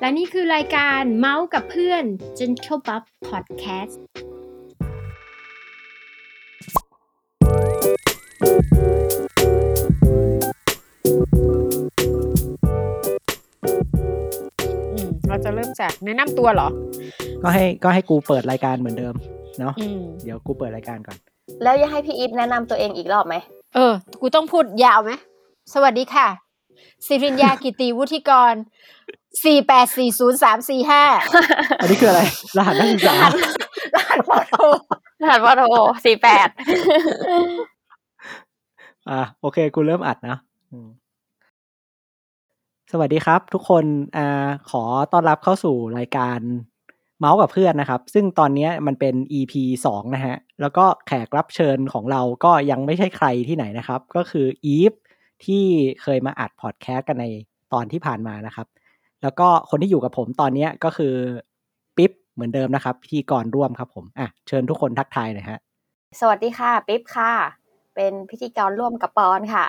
และนี่คือรายการเมาส์กับเพื่อน Gentle Buff Podcast อืมเราจะเริ่มจากแนะนำตัวเหรอ ก็ให้ก็ให้กูเปิดรายการเหมือนเดิมเนาะอืม เดี๋ยวกูเปิดรายการก่อน แล้วจะให้พี่อีฟแนะนำตัวเองอีกรอบไหม เออ กูต้องพูดยาวไหม สวัสดีค่ะ สิรินยา กิติวุฒิกร สี่แปดสี่ศูนย์สามสี่ห้าอันนี้คืออะไร รหัสนักศึกษารหัสปอโทรหัสวโทสี่แปดอ่าโอเคกูเริ่มอัดนะอืมสวัสดีครับ ทุกคนอ่าขอต้อนรับเข้าสู่รายการเมาส์กับเพื่อนนะครับ ซึ่งตอนเนี้ยมันเป็น EP สองนะฮะ แล้วก็แขกรับเชิญของเราก็ยังไม่ใช่ใครที่ไหนนะครับ ก็คืออีฟที่เคยมาอัดพอดแคสต์กันในตอนที่ผ่านมานะครับ แล้วก็คนที่อยู่กับผมตอนเนี้ยก็คือปิ๊บเหมือนเดิมนะครับพิธีกรร่วมครับผมอะเชิญทุกคนทักทายหน่อยฮะสวัสดีค่ะปิ๊บค่ะ เป็นพิธีกรร่วมกับปอนค่ะ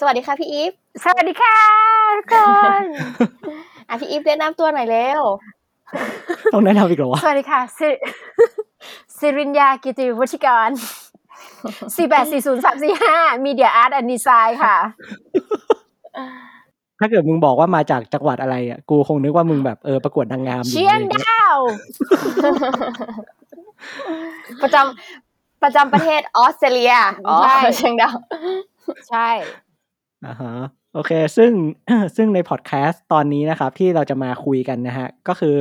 สวัสดีค่ะพี่อีฟสวัสดีค่ะทุกคนอะพี่อีฟแนะนำตัวหน่อยเร็วต้องแนะนำอีกเหรอวะสวัสดีค่ะสิสิรินยากิติวุฒิกรสี่แปดสี่ศูนย์สามสี่ห้า media art and design ค่ะ ถ้าเกิดมึงบอกว่ามาจากจังหวัดอะไรอะกูคงนึกว่ามึงแบบเออประกวดนางงามอยู่เชียอะนไรอย่างเงี้ยดาว ประจำประจำประเทศออสเตรเลียอ๋อเชียงดาว ใช่อ่าฮะโอเค ซึ่งซึ่งในพอดแคสต์ตอนนี้นะครับ ที่เราจะมาคุยกันนะฮะ ก็คือ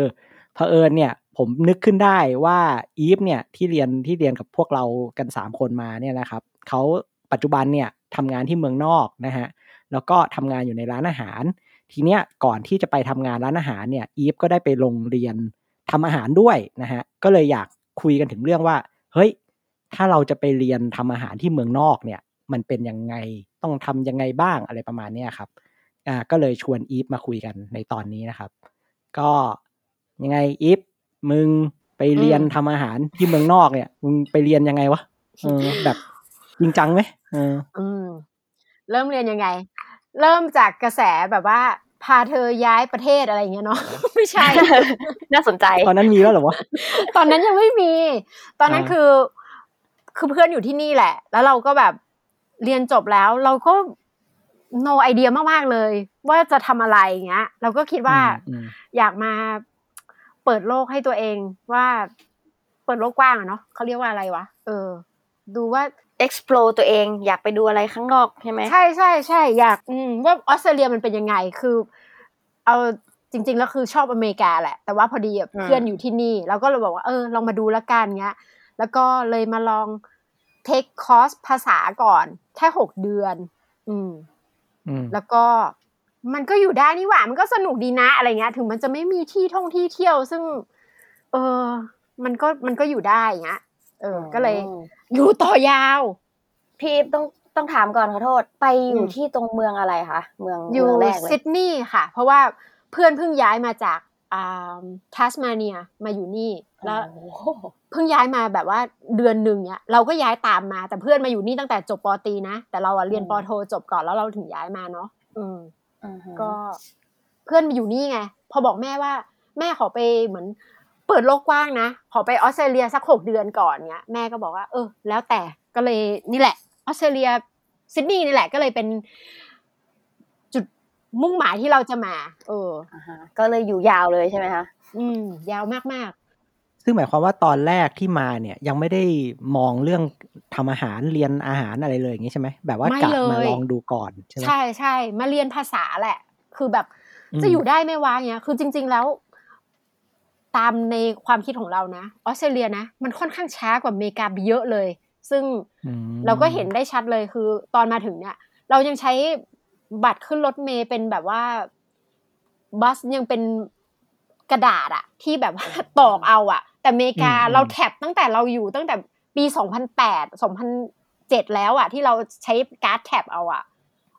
เผอิญเนี่ย ผมนึกขึ้นได้ว่าอีฟเนี่ยที่เรียนที่เรียนกับพวกเรากันสามคนมาเนี่ยนะครับเขาปัจจุบันเนี่ยทำงานที่เมืองนอกนะฮะ แล้วก็ทำงานอยู่ในร้านอาหาร ทีเนี้ยก่อนที่จะไปทำงานร้านอาหารเนี่ยอีฟก็ได้ไปลงเรียนทำอาหารด้วยนะฮะก็เลยอยากคุยกันถึงเรื่องว่าเฮ้ยถ้าเราจะไปเรียนทำอาหารที่เมืองนอกเนี่ยมันเป็นยังไงต้องทำยังไงบ้างอะไรประมาณเนี้ยครับอ่าก็เลยชวนอีฟมาคุยกันในตอนนี้นะครับ ก็ยังไงอีฟมึงไปเรียนทำอาหารที่เมืองนอกเนี่ย มึงไปเรียนยังไงวะเออแบบจริงจังไหมเอออืม เริ่มเรียนยังไง เริ่มจากกระแสแบบว่า พาเธอย้ายประเทศอะไรอย่างเงี้ยเนาะไม่ใช่ น่าสนใจตอนนั้นมีแล้วเหรอวะตอนนั้นยังไม่มี ตอนนั้นอ่าคือ คือเพื่อนอยู่ที่นี่แหละ แล้วเราก็แบบเรียนจบแล้ว เราก็ no idea มากๆเลย ว่าจะทำอะไรอย่างเงี้ย เราก็คิดว่าอืมอยากมาเปิดโลกให้ตัวเองว่า เปิดโลกกว้างอะเนาะเขาเรียกว่าอะไรวะเออ ดูว่า explore ตัวเองอยากไปดูอะไรข้างนอกใช่ไหมใช่ใช่ใช่อยากอืมว่าออสเตรเลียมันเป็นยังไงคือ เอาจริง ๆ แล้วคือชอบอเมริกาแหละ แต่ว่าพอดีอะเพื่อนอยู่ที่นี่เราก็เลยบอกว่าเออลองมาดูละกันเงี้ย แล้วก็เลยมาลองเทคคอร์สภาษาก่อน แค่หกเดือนอืมอืมแล้วก็มันก็อยู่ได้นี่หว่า มันก็สนุกดีนะอะไรเงี้ย ถึงมันจะไม่มีที่ท่องที่เที่ยว ซึ่ง เออ มันก็มันก็อยู่ได้อย่างเงี้ยเออ ก็เลยอืมอยู่ต่อยาว พี่อีฟต้องต้องถามก่อนขอโทษ ไปอยู่อืมที่ตรงเมืองอะไรคะเมืองอยู่เมืองแรกเลยซิดนีย์ค่ะ เพราะว่าเพื่อนเพิ่งย้ายมาจากอ่าทัสมาเนียมาอยู่นี่แล้วโอ้โหเพิ่งย้ายมาแบบว่าเดือนหนึ่งเนี้ยเราก็ย้ายตามมาแต่เพื่อนมาอยู่นี่ตั้งแต่จบปอตรีนะ แต่เราอะเรียนปอโทจบก่อนแล้วเราถึงย้ายมาเนาะอืมอือฮึก็เพื่อนมาอยู่นี่ไง พอบอกแม่ว่า แม่ขอไปเหมือน เปิดโลกกว้างนะ ขอไปออสเตรเลียสักหกเดือนก่อนเนี้ยแม่ก็บอกว่าเออ แล้วแต่ก็เลยนี่แหละออสเตรเลียซิดนีย์นี่แหละก็เลยเป็นจุดมุ่งหมายที่เราจะมา เอออ่าฮะก็เลยอยู่ยาวเลยใช่ไหมคะอืม ยาวมากซึ่งหมายความว่าตอนแรกที่มาเนี่ย ยังไม่ได้มองเรื่องทำอาหารเรียนอาหารอะไรเลยอย่างนี้ใช่ไหมแบบว่าไม่กะเลยมาลองดูก่อนใช่ไหๆมใช่ใช่มาเรียนภาษาแหละ คือแบบอืมจะอยู่ได้ไหม่วะเนี้ยคือจริง ๆ แล้ว ตามในความคิดของเรานะออสเตรเลียนะ มันค่อนข้างช้ากว่าอเมริกาเยอะเลย ซึ่งอืมเราก็เห็นได้ชัดเลยคือ ตอนมาถึงเนี่ย เรายังใช้บัตรขึ้นรถเมย์เป็นแบบว่าบัสยังเป็นกระดาษอะที่แบบว่าตอกเอาอะแต่อเมริกาเราแท็บตั้งแต่เราอยู่ตั้งแต่ปีสองพันแปดสองพันเจ็ดแล้วอะที่เราใช้การ์ดแท็บเอาอะ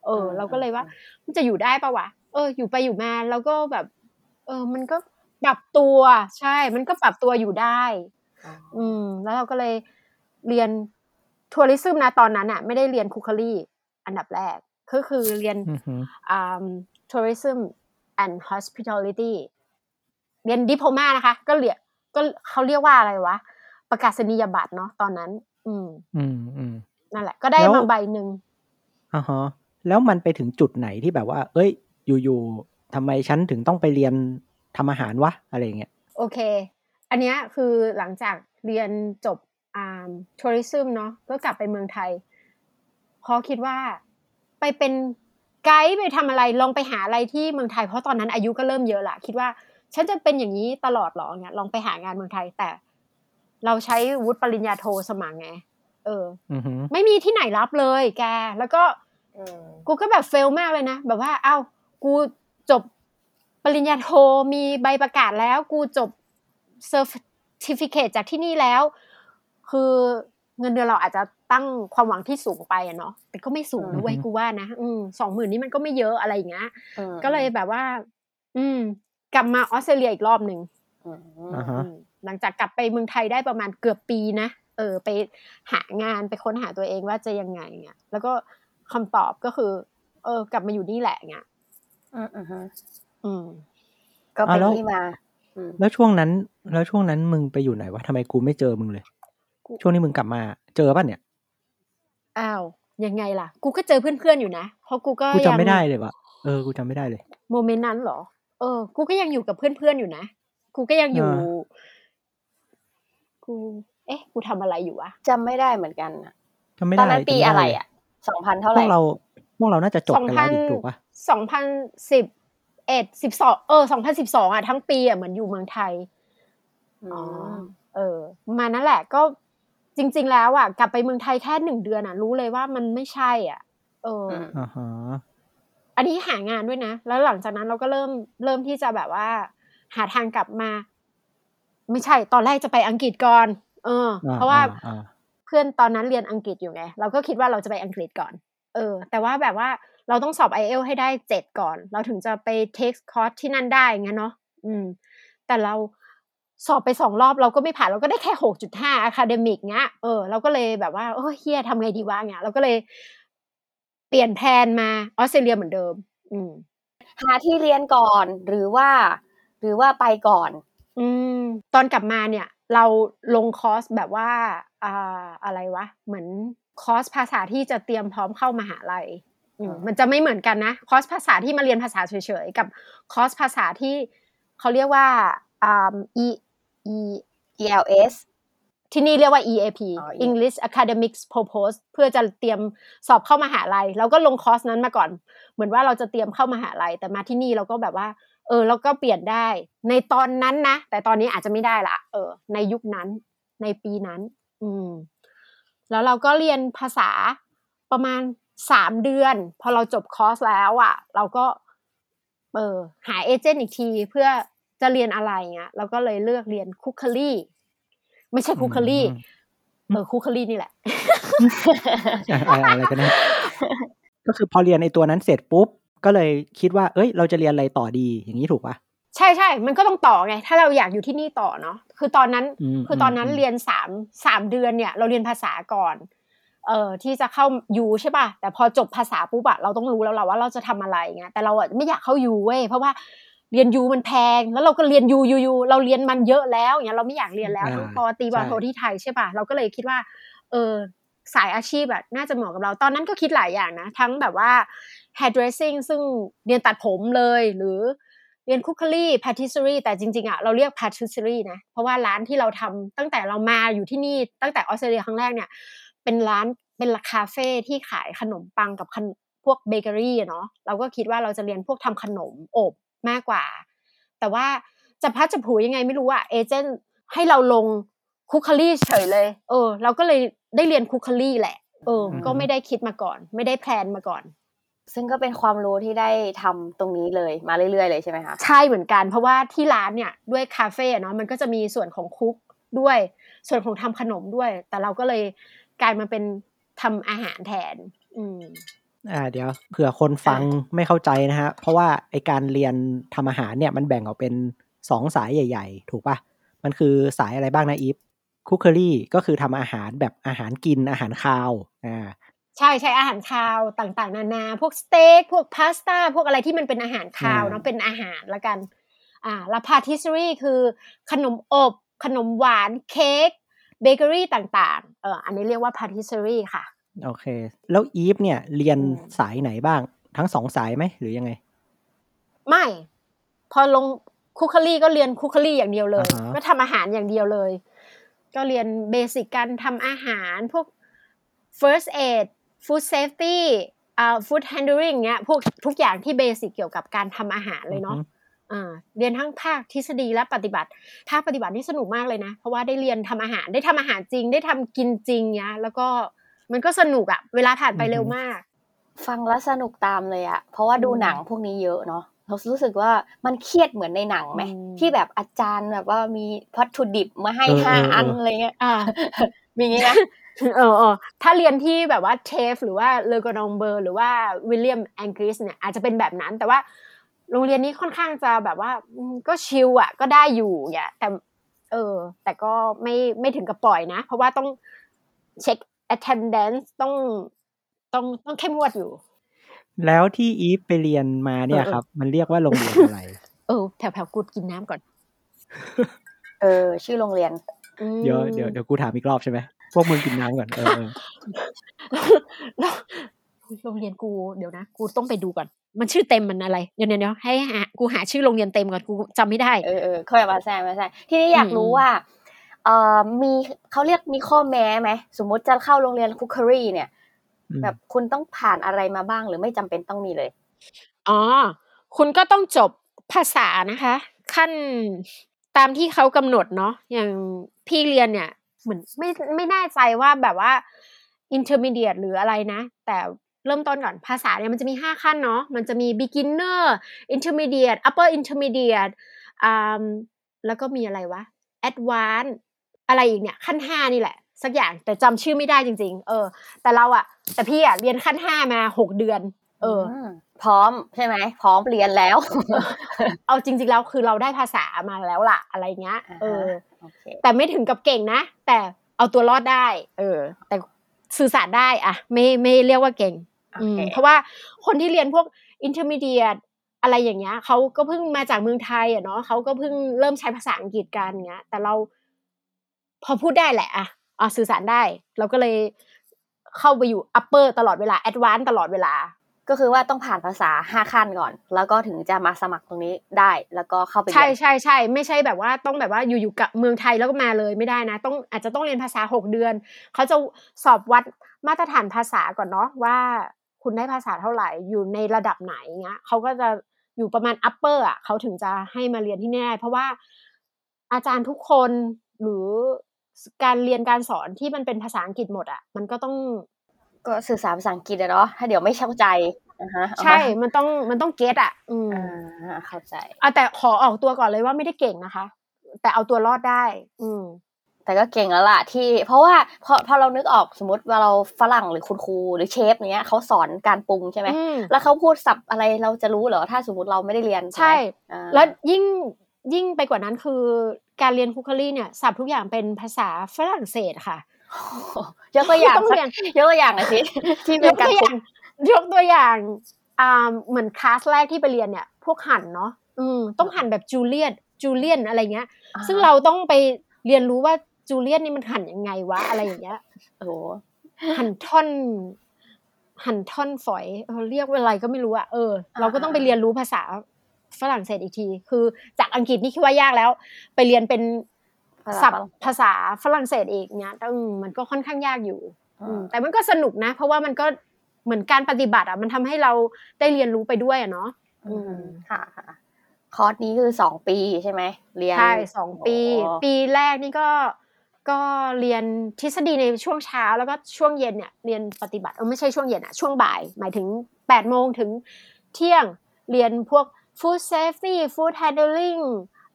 เออ เราก็เลยว่า มันจะอยู่ได้ปะวะเออ อยู่ไปอยู่มาแล้วก็แบบ เออ มันก็ ปรับตัวใช่ มันก็ปรับตัวอยู่ได้ อืม แล้วเราก็เลยเรียนทัวริซึมนะตอนนั้นอะไม่ได้เรียนคุกคารีอันดับแรก ก็คือเรียนอือหืออ่าทัวริซึม and Hospitality เรียนดิโพมานะคะ ก็เรียนก็เขาเรียกว่าอะไรวะ ประกาศนียบัตรเนาะตอนนั้น อืม อืมอืมนั่นแหละ ก็ได้แล้วมาใบหนึ่งอ่าฮะแล้วมันไปถึงจุดไหนที่แบบว่า เอ้ย อยู่ๆทำไมฉันถึงต้องไปเรียน ทำอาหารวะอะไรอย่างเงี้ยโอเค อันเนี้ยคือหลังจากเรียนจบอ่าทัวริซึมเนาะก็กลับไปเมืองไทยเพราะคิดว่าไปเป็นไกด์ไปทำอะไรลองไปหาอะไรที่เมืองไทยเพราะตอนนั้นอายุก็เริ่มเยอะละคิดว่าฉันจะเป็นอย่างนี้ตลอดหรอเนี่ยลองไปหางานเมืองไทยแต่ เราใช้วุฒิปริญญาโทสมัครไงเอออือฮึไม่มีที่ไหนรับเลยแก แล้วก็อืมกูก็แบบ fail มากเลยนะ แบบว่า เอ้า กูจบ ปริญญาโทมีใบประกาศแล้ว กูจบ certificate จากที่นี่แล้ว คือเงินเดือนเราอาจจะตั้งความหวังที่สูงไปอะเนาะแต่ก็ไม่สูงนะเว้ยกูว่านะอืมสองหมื่นนี่มันก็ไม่เยอะอะไรอย่างเงี้ยอืมก็เลยแบบว่า อืม กลับมาออสเตรเลียอีกรอบหนึ่งอืมอ่าฮะอืมหลังจากกลับไปเมืองไทยได้ประมาณเกือบปีนะเออ ไปหางานไปค้นหาตัวเองว่าจะยังไงเงี้ยแล้วก็คำตอบก็คือ เออ กลับมาอยู่นี่แหละเงี้ย อืมอืมอืมอืม ก็เป็นอ่าแล้วที่มาอืมแล้วช่วงนั้น แล้วช่วงนั้นมึงไปอยู่ไหนวะทำไมกูไม่เจอมึงเลยกูช่วงนี้มึงกลับมา เจอป่ะเนี่ย อ้าว ยังไงล่ะ กูก็เจอเพื่อนๆอยู่นะ เพราะกูก็กูจำยังไม่ได้เลยวะเออ กูจำไม่ได้เลย โมเมนต์นั้นเหรอ เออ กูก็ยังอยู่กับเพื่อนๆอยู่นะ กูก็ยังอยู่อ่ากู เอ๊ะ กูทำอะไรอยู่วะจำไม่ได้เหมือนกันอะจำไม่ตได้อนนั้นปีจำม่ด้อะไรเลยอะสองพันเท่าไหพร่วกเราพวกเราน่าจะจบกันแล้วดิถูกปะสองพันสิบ เอ็ดสิบสองเออสองพันสิบสองอะทั้งปีอะเหมือนอยู่เมืองไทยอ๋อเออประมาณนั่นแหละก็จริง ๆ แล้วอะกลับไปเมืองไทยแค่หนึ่งเดือนอะ รู้เลยว่ามันไม่ใช่ อะ เออออืมอ่าฮะอันนี้หางานด้วยนะ แล้วหลังจากนั้นเราก็เริ่มเริ่มที่จะแบบว่า หาทางกลับมา ไม่ใช่ ตอนแรกจะไปอังกฤษก่อน เอออ่เพราะว่าอ่าเพื่อนตอนนั้นเรียนอังกฤษอยู่ไง เราก็คิดว่าเราจะไปอังกฤษก่อน เออ แต่ว่าแบบว่า เราต้องสอบ i อเอลให้ได้เจ็ดก่อน เราถึงจะไป take course ที่นั่นได้ไงเนาะอืม แต่เราสอบไปสองรอบเราก็ไม่ผ่านเราก็ได้แค่หกจุดห้า academic เงี้ยเออเราก็เลยแบบว่าโอ้ยเหี้ยทำไงดีวะเงี้ยเราก็เลยเปลี่ยนแผนมาออสเตรเลียเหมือนเดิม อืมหาที่เรียนก่อนหรือว่า หรือว่าไปก่อน อืม ตอนกลับมาเนี่ย เราลงคอร์สแบบว่าอ่าอะไรวะ เหมือนคอร์สภาษาที่จะเตรียมพร้อมเข้ามหาลัยอื มอ่ามัมันจะไม่เหมือนกันนะ คอร์สภาษาที่มาเรียนภาษาเฉยๆ กับคอร์สภาษาที่เขาเรียกว่าอ่า e e ELS ที่นี่เรียกว่า EAP อ๋อ English Academics Purpose เพื่อจะเตรียมสอบเข้ามหาลัยเราก็ลงคอร์สนั้นมาก่อน เหมือนว่าเราจะเตรียมเข้ามหาลัยแต่มาที่นี่เราก็แบบว่า เออเราก็เปลี่ยนได้ ในตอนนั้นนะ แต่ตอนนี้อาจจะไม่ได้ละเออ ในยุคนั้น ในปีนั้น อืม แล้วเราก็เรียนภาษาประมาณ สามเดือน พอเราจบคอร์สแล้วอะ่ะ เราก็เออหาเอเจนต์อีกทีเพื่อจะเรียนอะไรเงี้ยเราก็เลยเลือกเรียนคุกคลี่ไม่ใช่คุกคลี่อืมเออคุกคลี่นี่แหละอะไรอะไรกันนะก็คือพอเรียนในตัวนั้นเสร็จปุ๊บ ก็เลยคิดว่า เอ้ย เราจะเรียนอะไรต่อดีอย่างนี้ถูกปะใช่ใช่มันก็ต้องต่อไง ถ้าเราอยากอยู่ที่นี่ต่อเนาะคือตอนนั้นอืมคือตอนนั้นอืมเรียนสามสามเดือนเนี่ย เราเรียนภาษาก่อน เอ่อที่จะเข้ายูใช่ป่ะแต่พอจบภาษาปุ๊บอะเราต้องรู้แล้วแหละว่าเราจะทำอะไรเงี้ยแต่เราอะไม่อยากเข้ายูเว้ยเพราะว่าเรียนยูมันแพง แล้วเราก็เรียนยูยูยูเราเรียนมันเยอะแล้วอย่างเงี้ยเราไม่อยากเรียนแล้วอ่าทั้งปอตรีบอใช่โทที่ไทยใช่ป่ะเราก็เลยคิดว่า เออสายอาชีพแบบน่าจะเหมาะกับเรา ตอนนั้นก็คิดหลายอย่างนะ ทั้งแบบว่า hairdressing ซึ่งเรียนตัดผมเลย หรือเรียนคุกคลี่ patisserie แต่จริงๆอะเราเรียก patisserie นะ เพราะว่าร้านที่เราทำตั้งแต่เรามาอยู่ที่นี่ตั้งแต่ออสเตรเลียครั้งแรกเนี่ย เป็นร้านเป็นคาเฟ่ที่ขายขนมปังกับขนพวกเบเกอรี่อะเนาะเราก็คิดว่าเราจะเรียนพวกทำขนมอบมากกว่า แต่ว่าจะพัดจะผูยังไงไม่รู้อะเอเจนต์ให้เราลงคุกคลี่เฉยเลย เออ เราก็เลยได้เรียนคุกคลี่แหละ เออ ก็ไม่ได้คิดมาก่อน ไม่ได้แพลนมาก่อน ซึ่งก็เป็นความรู้ที่ได้ทำตรงนี้เลยมาเรื่อยๆเลยใช่ไหมคะ ใช่เหมือนกัน เพราะว่าที่ร้านเนี่ยด้วยคาเฟ่อะเนาะมันก็จะมีส่วนของคุกด้วย ส่วนของทำขนมด้วย แต่เราก็เลย กลายมาเป็นทำอาหารแทน อืมอ่าเดี๋ยวเผื่อคนฟังไม่เข้าใจนะฮะ เพราะว่าไอการเรียนทำอาหารเนี่ยมันแบ่งออกเป็นสองสายใหญ่ ๆ ถูกปะมันคือสายอะไรบ้างนะอีฟคุกเคอรี่ก็คือทำอาหารแบบอาหารกินอาหารคาวอ่าใช่ใช้อาหารคาวต่างๆ นานา พวกสเต็กพวกพาสต้าพวกอะไรที่มันเป็นอาหารคาวเนาะเป็นอาหารละกัน อ่าแล้วพาทิสรีคือขนมอบ ขนมหวานเค้ก เบเกอรี่ต่างๆเอออันนี้เรียกว่าพาทิสรีค่ะ โอเค แล้วอีฟเนี่ยเรียนอืมสายไหนบ้าง ทั้งสองสายไหมหรือยังไง ไม่ พอลงคุกคลี่ก็เรียนคุกคลี่อย่างเดียวเลยอ่าฮะก็ทำอาหารอย่างเดียวเลย ก็เรียนเบสิกการทำอาหารพวก first aid food safety อ่า food handling เงี้ยพวกทุกอย่างที่เบสิกเกี่ยวกับการทำอาหารเลยเนาะอือฮึอ่า เรียนทั้งภาคทฤษฎีและปฏิบัติภาคปฏิบัตินี่สนุกมากเลยนะ เพราะว่าได้เรียนทำอาหารได้ทำอาหารจริง ได้ทำกินจริงเนี้ยแล้วก็มันก็สนุกอะเวลาผ่านไปเร็วมาก ฟังแล้วสนุกตามเลยอะเพราะว่าดูอืมหนังพวกนี้เยอะเนาะเรารู้สึกว่ามันเครียดเหมือนในหนังไหมอืมที่แบบอาจารย์แบบว่ามีวัตถุดิบมาให้เออห้าเออเอออัอันอะไรเงี้ยอ่ามีอย่างงี้นะเออเออถ้าเรียนที่แบบว่าเทฟหรือว่าเลอกรองเบอร์ หรือว่าวิลเลียมแองกริสเนี่ยอาจจะเป็นแบบนั้นแต่ว่า โรงเรียนนี้ค่อนข้างจะแบบว่าอืมก็ชิลอะก็ได้อยู่เนี่ยแต่ เออ แต่ก็ไม่ไม่ถึงกับปล่อยนะ เพราะว่าต้องเช็ค attendance ต้องต้องต้องเข้มงวดอยู่ แล้วที่อีฟไปเรียนมาเนี่ยเออเออครับ มันเรียกว่าโรงเรียนอะไร เออแถวแถวกูกินน้ำก่อน เออ ชื่อโรงเรียนอืมเดี๋ยวเดี๋ยวเดี๋ยวกูถามอีกรอบใช่ไหมพวกมึงกินน้ำก่อนเออเออแล้วโรงเรียนกูเดี๋ยวนะ กูต้องไปดูก่อน มันชื่อเต็มมันอะไรเดี๋ยวเดี๋ยวเดี๋ยวให้หากูหาชื่อโรงเรียนเต็มก่อนกูจำไม่ได้เออเออค่อยมาแซงมาแซงทีนี้อยากอืมรู้ว่าเอ่อมีเขาเรียกมีข้อแม้ไหมสมมุติจะเข้าโรงเรียนคุกค r รีเนี่ยอืมแบบคุณต้องผ่านอะไรมาบ้างหรือไม่จำเป็นต้องมีเลย อ๋อ คุณก็ต้องจบภาษานะคะ ขั้นตามที่เขากำหนดเนาะอย่างพี่เรียนเนี่ย เหมือนไม่ไม่แน่ใจว่าแบบว่า intermediate หรืออะไรนะ แต่ เริ่มต้นก่อนภาษาเนี่ยมันจะมีห้าขั้นเนาะมันจะมี beginner intermediate upper intermediate อ่าแล้วก็มีอะไรวะ advanced อะไรอีกเนี่ยขั้นห้านี่แหละสักอย่างแต่จำชื่อไม่ได้จริง ๆ เออ แต่เราอะแต่พี่อะเรียนขั้นห้ามาหกเดือน เออมพร้อมใช่ไหมพร้อมเรียนแล้ว เอาจริง ๆ แล้วคือเราได้ภาษามาแล้วล่ะ อะไรเงี้ย เออโอเคแต่ไม่ถึงกับเก่งนะแต่เอาตัวรอดได้ เออ แต่สื่อสารได้อะไม่ไม่เรียกว่าเก่งโออื เคมเพราะว่าคนที่เรียนพวก intermediate อะไรอย่างเงี้ยเขาก็เพิ่งมาจากเมืองไทยอะเนาะเขาก็เพิ่งเริ่มใช้ภาษาอังกฤษกันเงี้ย แต่เราพอพูดได้แหละอะอะสื่อสารได้ เราก็เลยเข้าไปอยู่ upper ตลอดเวลา advance ตลอดเวลา ก็คือว่าต้องผ่านภาษาห้าขั้นก่อน แล้วก็ถึงจะมาสมัครตรงนี้ได้ แล้วก็เข้าไปเรีใช่ยนใช่ใช่ไม่ใช่แบบว่าต้องแบบว่าอยู่ๆกับเมืองไทยแล้วก็มาเลยไม่ได้นะ ต้องอาจจะต้องเรียนภาษาหกเดือนเขาจะสอบวัดมาตรฐานภาษาก่อนเนาะว่า คุณได้ภาษาเท่าไหร่อยู่ในระดับไหนเงี้ยเขาก็จะอยู่ประมาณ upper อะเขาถึงจะให้มาเรียนที่นี่ได้เพราะว่าอาจารย์ทุกคนหรือการเรียนการสอนที่มันเป็นภาษาอังกฤษหมดอะมันก็ต้องก็สื่อสารภาษาอังกฤษอะเนาะถ้าเดี๋ยวไม่เข้าใจนะฮะใช่ มันต้อง มันต้องเก็ตอะ อืมอ่าเข้าใจเอาแต่ขอออกตัวก่อนเลยว่าไม่ได้เก่งนะคะ แต่เอาตัวรอดได้ อืม แต่ก็เก่งแล้วล่ะที่ เพราะว่าพอพอเรานึกออกสมมติว่าเราฝรั่งหรือคุณครูหรือเชฟเนี้ยเขาสอนการปรุงใช่ไหมอืมแล้วเขาพูดศัพท์อะไรเราจะรู้เหรอถ้าสมมติเราไม่ได้เรียนใช่ไหมอ่าแล้วยิ่งยิ่งไปกว่านั้นคือการเรียนคุกคลี่เนี่ยศัพท์ทุกอย่างเป็นภาษาฝรั่งเศสค่ะยกตัวอย่างต้องสักเรียนยกตัวอย่างหน่อยสิที่ยเป็นกการตัวอปรุย่างงยกตัวอย่างอ่าเหมือนคลาสแรกที่ไปเรียนเนี่ย พวกหั่นเนาะอืมต้องหั่นแบบจูเลียนจูเลียนอะไรเงี้ยอ่าซึ่งเราต้องไปเรียนรู้ว่า จูเลียนนี่มันหั่นยังไงวะอะไรอย่างเงี้ยโอ้โหหั่นท่อนหั่นท่อนฝอยเออเรียกว่าอะไรก็ไม่รู้อะเออเราก็ต้องไปเรียนรู้ภาษาฝรั่งเศสอีกที คือจากอังกฤษนี่คิดว่ายากแล้ว ไปเรียนเป็นภาษาศัพฝท์รั่งภาษาฝรั่งเศสอีกเนี้ยอืมมันก็ค่อนข้างยากอยู่อือืมมแต่มันก็สนุกนะ เพราะว่ามันก็เหมือนการปฏิบัติอะมันทำให้เราได้เรียนรู้ไปด้วยอะเนาะอืมค่ะค่ะคอร์สนี้คือสองปีใช่ไหมเรียนใช่สองปีโอ้ปีแรกนี่ก็ ก็เรียนทฤษฎีในช่วงเช้าแล้วก็ช่วงเย็นเนี่ยเรียนปฏิบัติเออไม่ใช่ช่วงเย็นอะช่วงบ่าย หมายถึงแปดโมงถึงเที่ยงเรียนพวก food safety food handling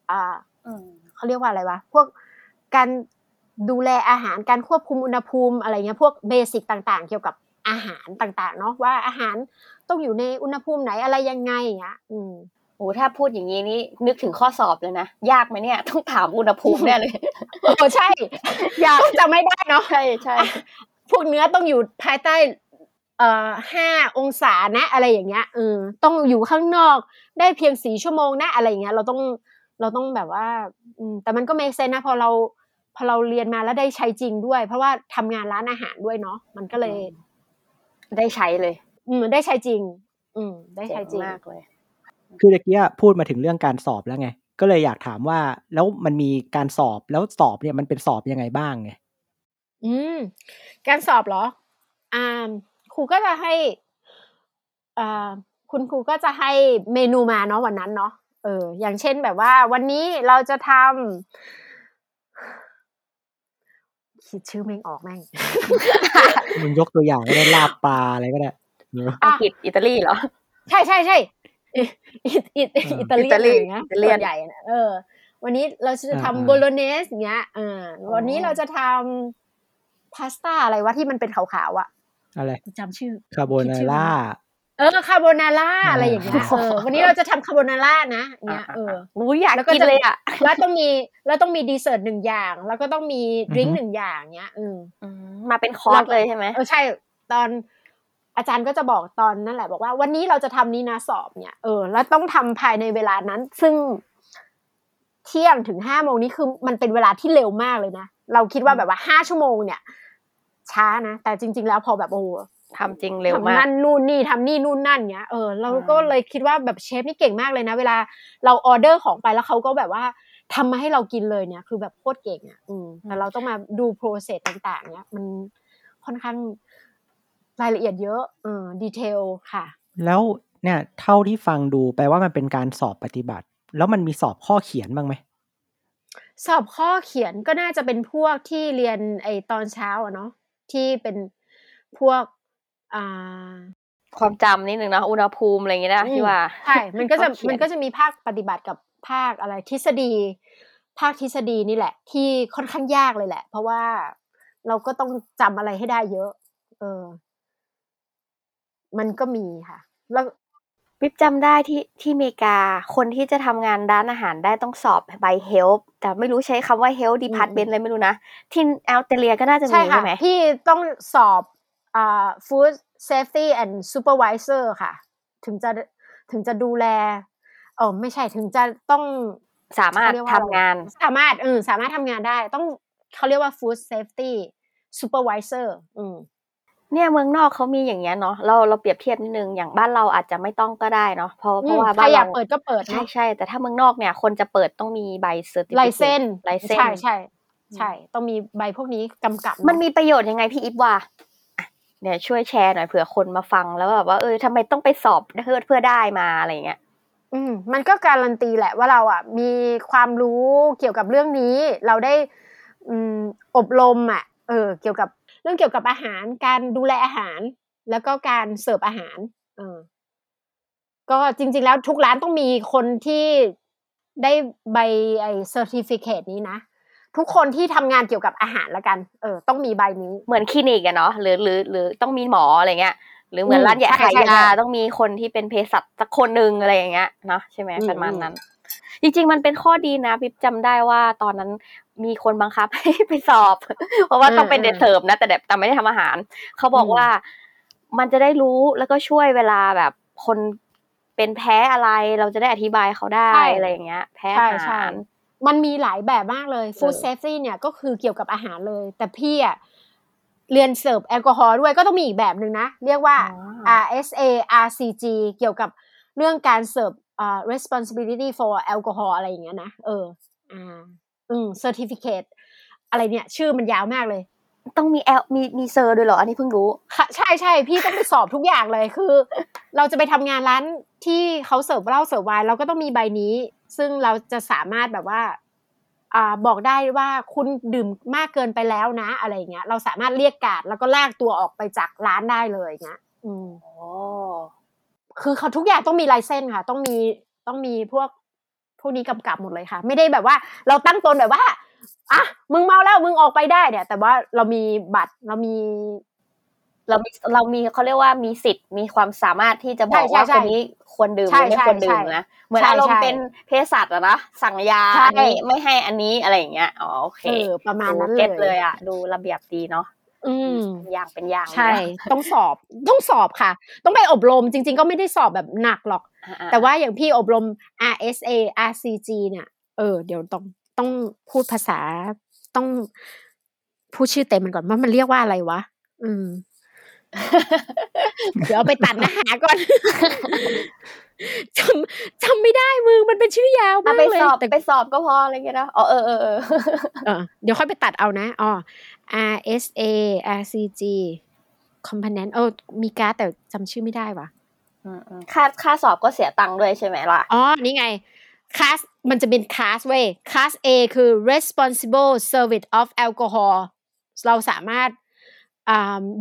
อ่าอืมเขาเรียกว่าอะไรวะ พวกการดูแลอาหารการควบคุมอุณหภูมิอะไรเงี้ยพวกเบสิกต่างๆ เกี่ยวกับอาหารต่างๆเนาะว่าอาหารต้องอยู่ในอุณหภูมิไหนอะไรยังไงอย่างเงี้ยอืม โอ้ถ้าพูดอย่างนี้นี่นึกถึงข้อสอบเลยนะ ยากไหมเนี่ย ต้องถามอุณหภูมิแน่เลยเออใช่ อยากจะไม่ได้เนาะใช่ใช่พวกเนื้อต้องอยู่ภายใต้เอ่อห้าองศานะ อะไรอย่างเงี้ยเออต้องอยู่ข้างนอกได้เพียงสี่ชั่วโมงนะอะไรอย่างเงี้ย เราต้องเราต้องแบบว่าอืมแต่มันก็ไม่เซนนะพอเราพอเราเรียนมาแล้วได้ใช้จริงด้วย เพราะว่าทำงานร้านอาหารด้วยเนาะมันก็เลย ได้ใช้เลย อืมได้ใช้จริง อืมได้ใช้จริงเจ๋มากเลย คือตะกี้พูดมาถึงเรื่องการสอบแล้วไง ก็เลยอยากถามว่าแล้วมันมีการสอบแล้วสอบเนี่ยมันเป็นสอบยังไงบ้างไงอืม การสอบเหรอ อ่าครูก็จะให้อ่าคุณครูก็จะให้เมนูมาเนาะวันนั้นเนาะเออ อย่างเช่นแบบว่า วันนี้เราจะทำคิดชื่อแม่งออกแม่งมึงยกตัวอย่างก็ได้ลาบปลาอะไรก็ได้เอออังกฤษอิตาลีเหรอ ใช่ใช่ใช่ อิอิอิอิเอออิตาเลียนอิตาลีอะไรอย่างเงี้ยอิตาเลียนส่วนใหญ่นะเออ วันนี้เราจะอ่าทำอ่า bolognese อย่างเงี้ยเออวันนี้เราจะทำ pasta อะไรวะที่มันเป็นขาวๆอะอะไรจำชื่อ carbonaraเออ carbonara อ่าอะไรอย่างเงี้ยเออวันนี้เราจะทำ carbonara นะอย่างเงี้ยเอออุ้ยอยากแล้วก็กินจะเลยอะแล้วต้องมีแล้วต้องมี dessert หนึ่งอย่าง แล้วก็ต้องมีดริงก์อือฮึหนึ่งอย่างเงี้ยอืมอืมมาเป็นคอร์สเลยใช่ไหมเออใช่ตอน อาจารย์ก็จะบอกตอนนั่นแหละบอกว่าวันนี้เราจะทำนี้นะสอบเนี่ยเออแล้วต้องทำภายในเวลานั้น ซึ่งเที่ยงถึงห้าโมงนี้คือมันเป็นเวลาที่เร็วมากเลยนะเราคิดว่าแบบว่าห้าชั่วโมงเนี่ย ช้านะ แต่จริง ๆ แล้วพอแบบโอ้โหทำจริงเร็วทำมากนั่นนู่นนี่ทำนี่นู่นนั่นเงี้ยเออเราอ่าก็เลยคิดว่าแบบเชฟนี่เก่งมากเลยนะ เวลาเราออเดอร์ของไปแล้วเขาก็แบบว่าทำมาให้เรากินเลยเนี่ย คือแบบโคตรเก่งอะอืมแต่เราต้องมาดูโปรเซสต่าง ๆ เนี่ยมันค่อนข้าง รายละเอียดเยอะเออดีเทลค่ะ แล้วเนี่ยเท่าที่ฟังดูแปลว่ามันเป็นการสอบปฏิบัติ แล้วมันมีสอบข้อเขียนบ้างไหมสอบข้อเขียนก็น่าจะเป็นพวกที่เรียนไอตอนเช้าอะเนาะที่เป็นพวกอ่าความจำนิดนึงนะอุณหภูมิอะไรอย่างเงี้ยนะที่ว่าใช่มันก็จะข้อเขียนมันก็จะมีภาคปฏิบัติกับภาคอะไรทฤษฎี ภาคทฤษฎีนี่แหละ ที่ค่อนข้างยากเลยแหละ เพราะว่าเราก็ต้องจำอะไรให้ได้เยอะ เออ มันก็มีค่ะ แล้วปิ๊บจำได้ที่ที่อเมริกาคนที่จะทำงานร้านอาหารได้ต้องสอบใบเฮลแต่ไม่รู้ใช้คำว่า health department อะไรไม่รู้นะ ที่ออสเตรเลียก็น่าจะมีใช่ค่ะใช่ไหมพี่ต้องสอบอ่า food safety and supervisor ค่ะ ถึงจะถึงจะดูแลเออไม่ใช่ถึงจะต้องสามารถเขเยกว่าทำงาน สามารถเออสามารถทำงานได้ต้องเขาเรียกว่า food safety supervisor อืม เนี่ยเมืองนอกเขามีอย่างเงี้ยเนาะ เรา เราเปรียบเทียบนิดนึงอย่างบ้านเราอาจจะไม่ต้องก็ได้เนาะ เพราะเพราะว่าอืมบ้านใครอยากเปิดก็เปิดใช่เนาะใช่แต่ถ้าเมืองนอกเนี่ยคนจะเปิดต้องมีใบ certifi license license ใช่ใช่ใช่ต้องมีใบพวกนี้กำกับเอะมันมีประโยชน์ยังไงพี่อิฟว่าอะเนี่ยช่วยแชร์หน่อยเผื่อคนมาฟังแล้วแบบว่า เออ ทำไมต้องไปสอบ เพื่อ เพื่อได้มา อะไรอย่างเงี้ย อืม มันก็การันตีแหละว่าเราอะมีความรู้เกี่ยวกับเรื่องนี้ เราได้ อืม อบรมอะเออ เกี่ยวกับ เรื่องเกี่ยวกับอาหารการดูแลอาหาร แล้วก็การเสิร์ฟอาหารเออก็จริง ๆ แล้วทุกร้านต้องมีคนที่ได้ใบไอ้ certificate นี้นะทุกคนที่ทำงานเกี่ยวกับอาหารละกัน เออ ต้องมีใบนี้ เหมือนคลินิกอะเนาะ หรือหรือหรือต้องมีหมออะไรเงี้ย หรือเหมือนอืมร้านยาใช่ขายใช่ยาใช่ต้องมีคนที่เป็นเภสัชสักคนหนึ่งอะไรอย่างเงี้ยเนาะใช่ไหมอืมประมาณอืมนั้น จริง ๆ มันเป็นข้อดีนะปิ๊บจำได้ว่าตอนนั้น มีคนบังคับให้ไปสอบ เพราะว่าต้องเป็นเดทเสิร์ฟนะ แต่แบบแต่ไม่ได้ทำอาหาร เขาบอกว่ามันจะได้รู้แล้วก็ช่วยเวลาแบบคนเป็นแพ้อะไรเราจะได้อธิบายเขาได้ใช่อะไรอย่างเงี้ย แพ้ใช่อาใช่หารมันมีหลายแบบมากเลย food เออ safety เนี่ยก็คือเกี่ยวกับอาหารเลย แต่พี่อะเรียนเสิร์ฟแอลกอฮอล์ด้วยก็ต้องมีอีกแบบหนึ่งนะ เรียกว่าอ๋อ RSA RCG เกี่ยวกับเรื่องการเสิร์ฟอ่า responsibility for alcohol อะไรอย่างเงี้ยนะ เออ อ่า อืม certificate อะไรเนี่ย ชื่อมันยาวมากเลย ต้องมีแอลมีมี cer ด้วยเหรอ อันนี้เพิ่งรู้ค่ะใช่ใช่พี่ต้องไปสอบทุกอย่างเลยคือ เราจะไปทำงานร้านที่เขาเสิร์ฟเหล้าเสิร์ฟไวน์เราก็ต้องมีใบนี้ ซึ่งเราจะสามารถแบบว่าอ่าบอกได้ว่าคุณดื่มมากเกินไปแล้วนะ อะไรอย่างเงี้ย เราสามารถเรียกการ์ดแล้วก็ลากตัวออกไปจากร้านได้เลยอย่างเงี้ย อืมโอ้คือเขาทุกอย่างต้องมีลายเส้นค่ะ ต้องมีต้องมีพวก พวกนี้กำกับหมดเลยค่ะ ไม่ได้แบบว่าเราตั้งตนแบบว่าอะมึงเมาแล้วมึงออกไปได้เนี่ย แต่ว่าเรามีบัตรเรามีเรามีเรามีเขาเรียกว่ามีสิทธิ์มีความสามารถที่จะบอกใช่ว่าใช่คนนี้ควรดื่มหใช่รือไม่ใช่ควรดื่มใช่นะเหมือนใช่อารมณ์ใช่เป็นเภสัชอะนะสั่งยาใช่อันนี้ไม่ให้อันนี้อะไรอย่างเงี้ยอ๋อโอเคเออประมาณนั้นดูเลเก็ตยเลยอะดูระเบียบดีเนาะ อืมอย่างเป็นอย่างใช่ ต้องสอบต้องสอบค่ะ ต้องไปอบรมจริง ๆ ก็ไม่ได้สอบแบบหนักหรอกอ่าๆแต่ว่าอย่างพี่อบรม RSA RCG เนี่ย เออ เดี๋ยวต้องต้องพูดภาษาต้องพูดชื่อเต็มมันก่อนว่ามันเรียกว่าอะไรวะ อืม เดี๋ยวเอาไปตัดเนื้อหาก่อนจำจำไม่ได้มึงมันเป็นชื่อยาวถ้ามากไปเลยสอบแต่ไปสอบก็พออะไรเงี้ยนะอ๋อเออเออเออเออเดี๋ยวค่อยไปตัดเอานะอ๋อ RSA RCG component เออมีการ์ดแต่จำชื่อไม่ได้ว่ะอืมๆค่าค่าสอบก็เสียตังค์ด้วยใช่ไหมล่ะอ๋อนี่ไงคลาสมันจะเป็นคลาสเว้ยคลาส A คือ responsible service of alcohol เราสามารถอ่า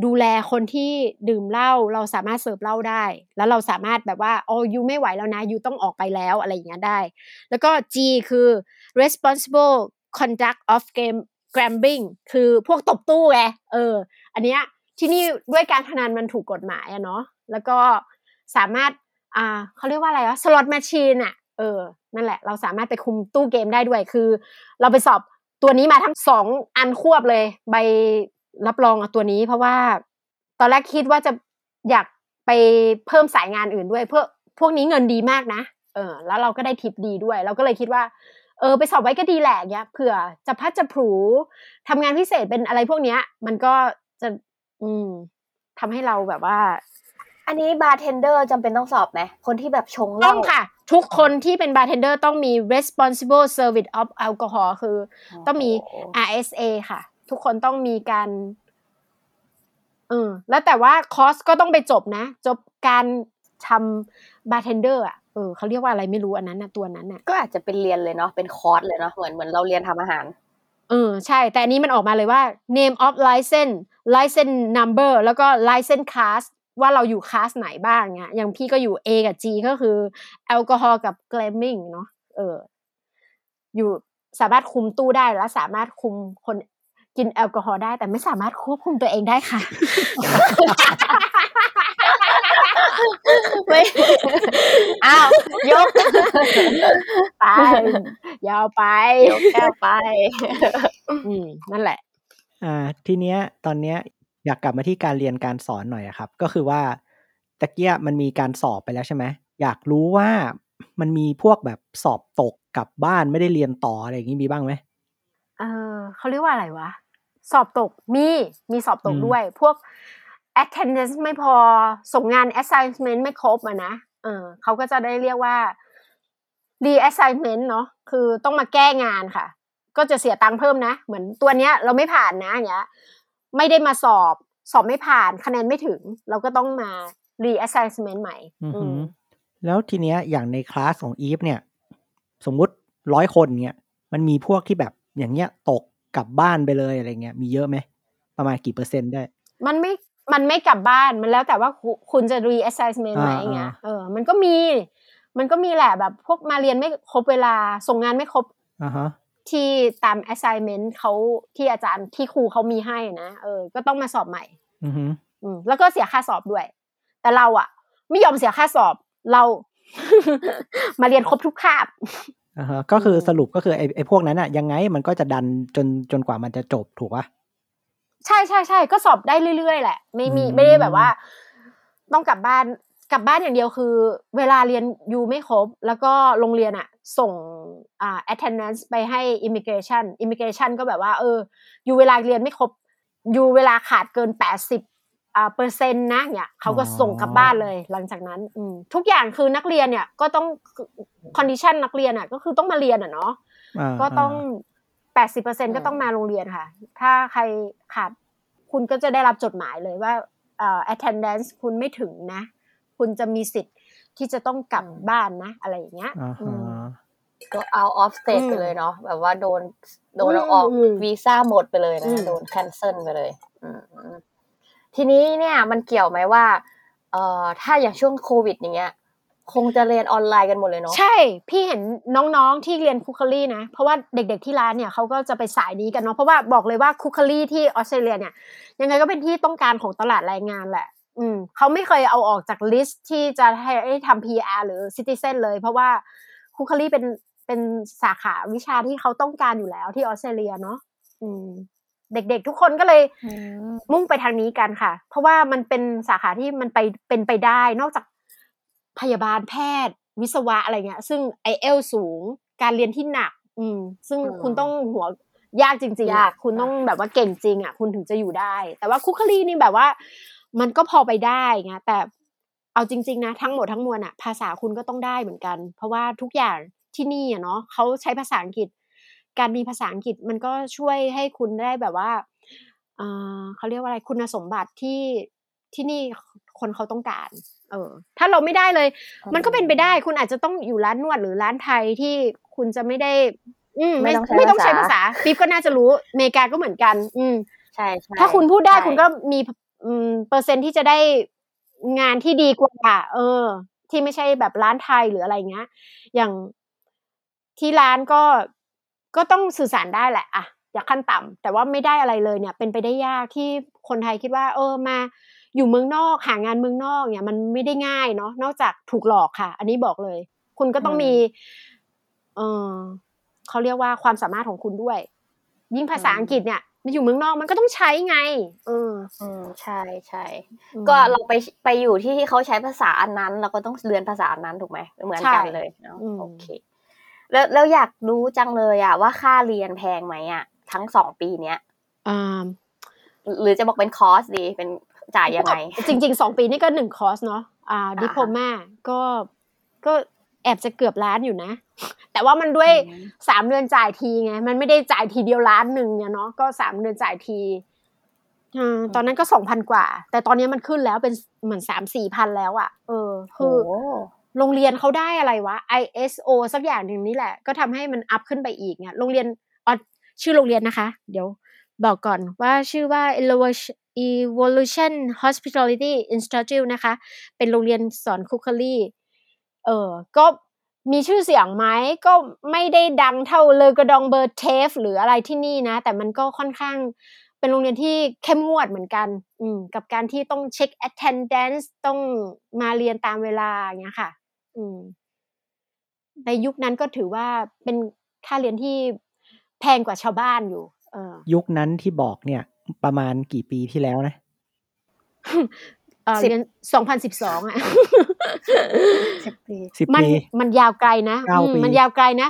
ดูแลคนที่ดื่มเหล้าเราสามารถเสิร์ฟเหล้าได้ แล้วเราสามารถแบบว่าโอ้ยูไม่ไหวแล้วนะยูต้องออกไปแล้วอะไรอย่างเงี้ยได้ แล้วก็ G คือ responsible conduct of game gambling คือพวกตบตู้ไงเออ อันเนี้ยที่นี่ด้วยการพนันมันถูกกฎหมายอะเนาะแล้วก็สามารถอ่าเขาเรียกว่าอะไรวะสล็อตแมชชีนอะเออนั่นแหละ เราสามารถไปคุมตู้เกมได้ด้วยคือ เราไปสอบตัวนี้มาทั้งสองอันควบเลย ใบ รับรองเอาตัวนี้เพราะว่าตอนแรกคิดว่าจะอยากไปเพิ่มสายงานอื่นด้วย เพื่อพวกนี้เงินดีมากนะ เออ แล้วเราก็ได้ทิปดีด้วย เราก็เลยคิดว่า เออ ไปสอบไว้ก็ดีแหละเนี้ยเผื่อจะพัดจะผูทำงานพิเศษเป็นอะไรพวกเนี้ย มันก็จะ อืมทำให้เราแบบว่า อันนี้บาร์เทนเดอร์จำเป็นต้องสอบไหมคนที่แบบชงเหต้ล้าองค่ะ ทุกคนที่เป็นบาร์เทนเดอร์ต้องมี responsible service of alcohol คือ ต้องมี RSA ค่ะ ทุกคนต้องมีการเออแล้วแต่ว่าคอร์สก็ต้องไปจบนะ จบการทำบาร์เทนเดอร์อะเออเขาเรียกว่าอะไรไม่รู้อันนั้นนะตัวนั้นน่ะก็อาจจะเป็นเรียนเลยเนาะเป็นคอร์สเลยเนาะเหมือนเหมือนเราเรียนทำอาหารเออใช่ แต่อันนี้มันออกมาเลยว่า name of license license number แล้วก็ license class ว่าเราอยู่คลาสไหนบ้างเงี้ยอย่างพี่ก็อยู่ A กับ G ก็คือแอลกอฮอล์กับ glamming เนาะเอออยู่สามารถคุมตู้ได้และสามารถคุมคน กินแอลกอฮอล์ได้แต่ไม่สามารถควบคุมตัวเองได้ค่ะไม่อ้าวยก ไป ยาวไป ยกแก้วไป อืมนั่นแหละ อ่า ทีเนี้ย ตอนเนี้ย อยากกลับมาที่การเรียนการสอนหน่อยอะครับ ก็คือว่าตะเกียมันมีการสอบไปแล้วใช่ไหมอยากรู้ว่ามันมีพวกแบบสอบตกกลับบ้านไม่ได้เรียนต่ออะไรอย่างนี้มีบ้างไหมเออ เขาเรียกว่าอะไรวะ สอบตกมีมีสอบตกอืมด้วย พวก attendance ไม่พอส่งงาน assignment ไม่ครบอะนะเออเขาก็จะได้เรียกว่า reassignment เนาะคือต้องมาแก้งานค่ะ ก็จะเสียตังค์เพิ่มนะ เหมือนตัวเนี้ยเราไม่ผ่านนะอย่างเงี้ยไม่ได้มาสอบสอบไม่ผ่านคะแนนไม่ถึง เราก็ต้องมา reassignment ใหม่อืออืหือมแล้วทีเนี้ยอย่างในคลาสของอีฟเนี่ย สมมุติร้อยคนเนี่ยมันมีพวกที่แบบอย่างเงี้ยตก กลับบ้านไปเลยอะไรเงี้ยมีเยอะไหมประมาณกี่เปอร์เซ็นต์ได้ มันไม่มันไม่กลับบ้านมันแล้วแต่ว่าคุคุณจะ reassignment ไหมอ่าเงี้ยอ่าเออมันก็มี มันก็มีแหละแบบพวกมาเรียนไม่ครบเวลาส่งงานไม่ครบอ่าฮะที่ตาม assignment เขาที่อาจารย์ที่ครูเขามีให้นะเออ ก็ต้องมาสอบใหม่อือหืออืมแล้วก็เสียค่าสอบด้วย แต่เราอะไม่ยอมเสียค่าสอบเรา มาเรียนครบทุกคาบ อ่าฮะก็คืออมสรุปก็คือไอ้ไอ้พวกนั้นอะยังไงมันก็จะดันจนจนกว่ามันจะจบถูกปะใช่ใช่ใช่ก็สอบได้เรื่อยๆแหละ ไม่มีอืมไม่ได้แบบว่า ต้องกลับบ้านกลับบ้านอย่างเดียวคือ เวลาเรียนยูไม่ครบ แล้วก็โรงเรียนอะส่งอ่า attendance ไปให้ immigration immigration ก็แบบว่า เออยูเวลาเรียนไม่ครบยูเวลาขาดเกินแปดสิบอ่า เปอร์เซ็นต์นะเนี่ยเขาก็ส่งกลับบ้านเลย หลังจากนั้นอืมทุกอย่างคือนักเรียนเนี่ยก็ต้อง condition นักเรียนอะก็คือต้องมาเรียนอะเนาะอ่าก็ต้องาแปดสิบเปอร์เซ็นก็ต้องมาโรงเรียนค่ะ ถ้าใครขาดคุณก็จะได้รับจดหมายเลยว่าเอ่อ attendance คุณไม่ถึงนะ คุณจะมีสิทธิ์ที่จะต้องกลับบ้านนะ อะไรอย่างเงี้ยอ่าอืฮะมก็ out of state อืมไปเลยเนาะแบบว่าโดนโดนอืมเอาออกอืมวีซ่าหมดไปเลยอืนะมโดน cancel ไปเลยอืมอืม ทีนี้เนี่ยมันเกี่ยวไหมว่าเอ่อถ้าอย่างช่วงโควิดอย่างเงี้ยคงจะเรียนออนไลน์กันหมดเลยเนาะใช่ พี่เห็นน้องๆที่เรียนคุกคลี่นะ เพราะว่าเด็กๆที่ร้านเนี่ยเขาก็จะไปสายนี้กันเนาะเพราะว่าบอกเลยว่าคุกคลี่ที่ออสเตรเลียเนี่ยยังไงก็เป็นที่ต้องการของตลาดแรงงานแหละ อืมเขาไม่เคยเอาออกจากลิสต์ที่จะให้ทำ PR หรือ Citizen เลย เพราะว่าคุกคลี่เป็นเป็นสาขาวิชาที่เขาต้องการอยู่แล้วที่ออสเตรเลียเนาะอืม เด็ก ๆ ทุกคนก็เลยอืมมุ่งไปทางนี้กันค่ะ เพราะว่ามันเป็นสาขาที่มันไปเป็นไปได้ นอกจากพยาบาลแพทย์ วิศวะอะไรเงี้ย ซึ่งไอเอลสูงการเรียนที่หนัก อืม ซึ่งอืมคุณต้องหัวยากจริงๆยาอะกคุณต้องแบบว่าเก่งจริงอะคุณถึงจะอยู่ได้ แต่ว่าคุกคลีนี่แบบว่า มันก็พอไปได้ไงแต่เอาจริง ๆ นะทั้งหมดทั้งมวลอะ ภาษาคุณก็ต้องได้เหมือนกัน เพราะว่าทุกอย่างที่นี่อะเนาะเขาใช้ภาษาอังกฤษ การมีภาษาอังกฤษมันก็ช่วยให้คุณได้แบบว่าเอ่อเขาเรียกว่าอะไรคุณสมบัติที่ที่นี่คนเขาต้องการ เออ ถ้าเราไม่ได้เลย มันก็เป็นไปได้คุณอาจจะต้องอยู่ร้านนวดหรือร้านไทยที่คุณจะไม่ได้ อืมไม่ไม่ต้องใช้ไม่ต้องใช้ภาภาษาษาปิ๊บก็น่าจะรู้อเมริกาก็เหมือนกัน อืมใช่ใช่ถ้าคุณพูดได้ใช่คุณก็มีอืมเปอร์เซ็นต์ที่จะได้งานที่ดีกว่าเออ ที่ไม่ใช่แบบร้านไทยหรืออะไรเงี้ย อย่างที่ร้านก็ ก็ต้องสื่อสารได้แหละอะอยากขั้นต่ำแต่ว่าไม่ได้อะไรเลยเนี่ย เป็นไปได้ยากที่คนไทยคิดว่า เออมาอยู่เมืองนอกหางานเมืองนอกเนี่ย มันไม่ได้ง่ายเนาะนอกจากถูกหลอกค่ะ อันนี้บอกเลย คุณก็ต้องมี เออเขาเรียกว่าความสามารถของคุณด้วย ยิ่งภาษาอังกฤษเนี่ยมันอยู่เมืองนอกมันก็ต้องใช้ไง เอออืมใช่ใช่อืมก็เราไปไปอยู่ที่ที่เขาใช้ภาษาอันนั้น เราก็ต้องเรียนภาษาอันนั้นถูกไหมเหมือนกันใช่เลยเนาะอืมโอเค แล้วแล้วอยากรู้จังเลยอะว่าค่าเรียนแพงไหมอะทั้งสองปีเนี้ยอ่าหรือจะบอกเป็นคอร์สดีเป็นจ่ายยังไง จริงๆสองปีนี่ก็หนึ่งคอร์สเนาะอ่าดิโพมาก็ก็แอบจะเกือบล้านอยู่นะ แต่ว่ามันด้วยอืมสามเดือนจ่ายทีไง มันไม่ได้จ่ายทีเดียวล้านหนึ่งเนี่ยเนาะก็สามเดือนจ่ายทีอ่าตอนนั้นก็สองพันกว่า แต่ตอนนี้มันขึ้นแล้วเป็นเหมือนสามสี่พันแล้วอะ่ะ เออ คือ โรงเรียนเขาได้อะไรวะ ISO สักอย่างหนึ่งนี่แหละ ก็ทำให้มันอัพขึ้นไปอีกเนี่ยโรงเรียนอ๋อชื่อโรงเรียนนะคะ เดี๋ยวบอกก่อนว่าชื่อว่า Evolution Hospitality Institute นะคะ เป็นโรงเรียนสอนคุกคลีเออก็มีชื่อเสียงไหมก็ไม่ได้ดังเท่าเลอกระดองเบอร์เทฟหรืออะไรที่นี่นะ แต่มันก็ค่อนข้างเป็นโรงเรียนที่เข้มงวดเหมือนกัน อืม กับการที่ต้องเช็ค attendance ต้องมาเรียนตามเวลาอย่างเงี้ยค่ะ อืม ในยุคนั้นก็ถือว่าเป็นค่าเรียนที่แพงกว่าชาวบ้านอยู่ เออ ยุคนั้นที่บอกเนี่ย ประมาณกี่ปีที่แล้วนะเอ่อสิบเรียนสองพันสิบสองอะสิบปีสิบมันปีมันยาวไกลนะเก้าอืมปีมันยาวไกลนะ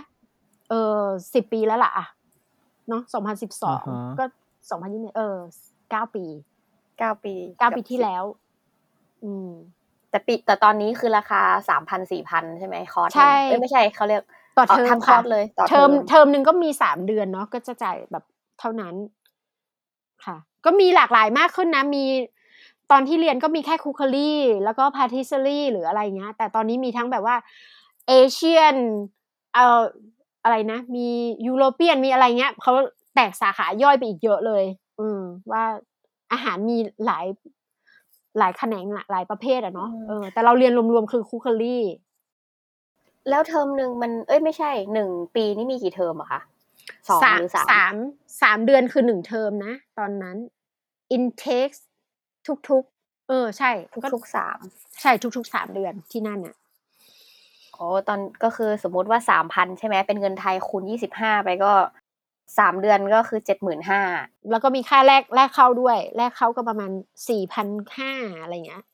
เออสิบปีแล้วล่ะอะเนาะสองพันสิบสองอ่าฮะก็สองพันยี่สิบเออเก้าปี เก้าปี เก้าปีกับที่สิบแล้ว อืม แต่ปีแต่ตอนนี้คือราคาสามพันสี่พันใช่ไหมคอร์สหนึ่งใช่เอ้ยไม่ใช่เขาเรียกต่อเทอมทั้งคอร์สเลย ค่ะ ต่อเทอมเทอมหนึ่งก็มีสามเดือนเนาะก็จะจ่ายแบบเท่านั้น ค่ะ ก็มีหลากหลายมากขึ้นนะ มีตอนที่เรียนก็มีแค่ cookery แล้วก็ patisserie หรืออะไรเงี้ย แต่ตอนนี้มีทั้งแบบว่า Asian เอ่ออะไรนะ มียุโรเปียนมีอะไรเงี้ยเขาแตกสาขาย่อยไปอีกเยอะเลย อืมว่าอาหารมีหลาย หลายแขนงอะหลายประเภทอะเนาะเออแต่เราเรียนรวมๆคือคุกคลี่แล้วเทอมหนึ่งมันเอ้ยไม่ใช่หนึ่งปีนี่มีกี่เทอมอะคะสองหรือสามสามสามเดือนคือหนึ่งเทอมนะ ตอนนั้น intake ทุกๆ เออ ใช่ก็ทุกๆสามใช่ทุกๆสามเดือนที่นั่นน่ะโอ้ตอนก็คือสมมุติว่าสามพันใช่ไหมเป็นเงินไทยคูณยี่สิบห้าไปก็ สามเดือนก็คือเจ็ดหมื่นห้าแล้วก็มีค่าแรกแรกเข้าด้วย แรกเข้าก็ประมาณสี่พันห้าอะไรเงี้ย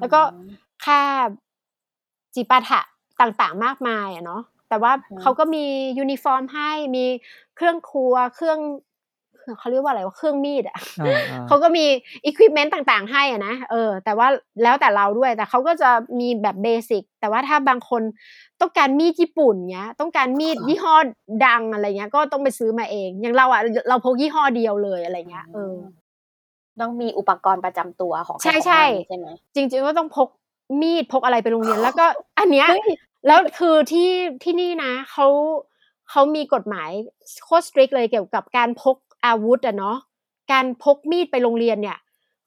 แล้วก็ค่าจิปาถะต่างๆมากมายอะเนาะแต่ว่าอืมเขาก็มียูนิฟอร์มให้มีเครื่องครัวเครื่อง เขาเรียกว่าอะไรว่าเครื่องมีดอะอ่าอ่าเขาก็มีอุปกรณ์ต่างๆ ให้อะนะเออ แต่ว่าแล้วแต่เราด้วย แต่เขาก็จะมีแบบเบสิกแต่ว่าถ้าบางคนต้องการมีดญี่ปุ่นเงี้ย ต้องการมีดยี่ห้อดังอะไรเงี้ย ก็ต้องไปซื้อมาเอง อย่างเราอะเราพกยี่ห้อเดียวเลยอะไรเงี้ยเออต้องมีอุปกรณ์ประจำตัวของรใช่ของใช่มันใช่ไหมจริงๆก็ต้องพกมีดพกอะไรไปโรงเรียนแล้วก็ อันเนี้ยเฮ้ยแล้วคือที่ที่นี่นะเขาเขามีกฎหมายโคตรสตริกเลยเกี่ยวกับการพก อาวุธอะเนาะการพกมีดไปโรงเรียนเนี่ย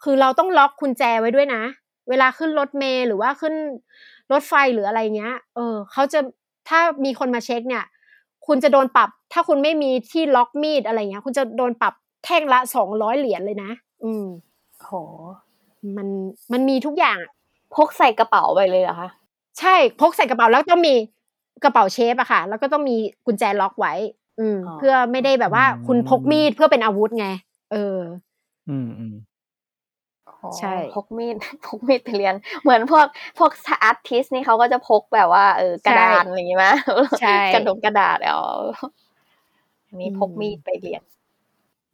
คือเราต้องล็อกกุญแจไว้ด้วยนะ เวลาขึ้นรถเมล์หรือว่าขึ้นรถไฟหรืออะไรเงี้ย เออเขาจะถ้ามีคนมาเช็คเนี่ย คุณจะโดนปรับ ถ้าคุณไม่มีที่ล็อกมีดอะไรเงี้ย คุณจะโดนปรับแท่งละสองร้อยเหรียญเลยนะ อืมโหมันมันมีทุกอย่างอะพกใส่กระเป๋าไปเลยเหรอคะใช่พกใส่กระเป๋าแล้วต้องมีกระเป๋าเชฟอะค่ะ แล้วก็ต้องมีกุญแจล็อกไว้ อืมเพื่อไม่ได้แบบว่าคุณพกมีดเพื่อเป็นอาวุธไง เออ อืมอืมใช่พกมีดพกมีดไปเรียน เหมือนพวกพวกอาร์ติสนี่เขาก็จะพกแบบว่าเออกระดาษอะไรอย่างงี้ไหมใช่กระดงกระดาษเอาอันนี้อืมพกมีดไปเรียน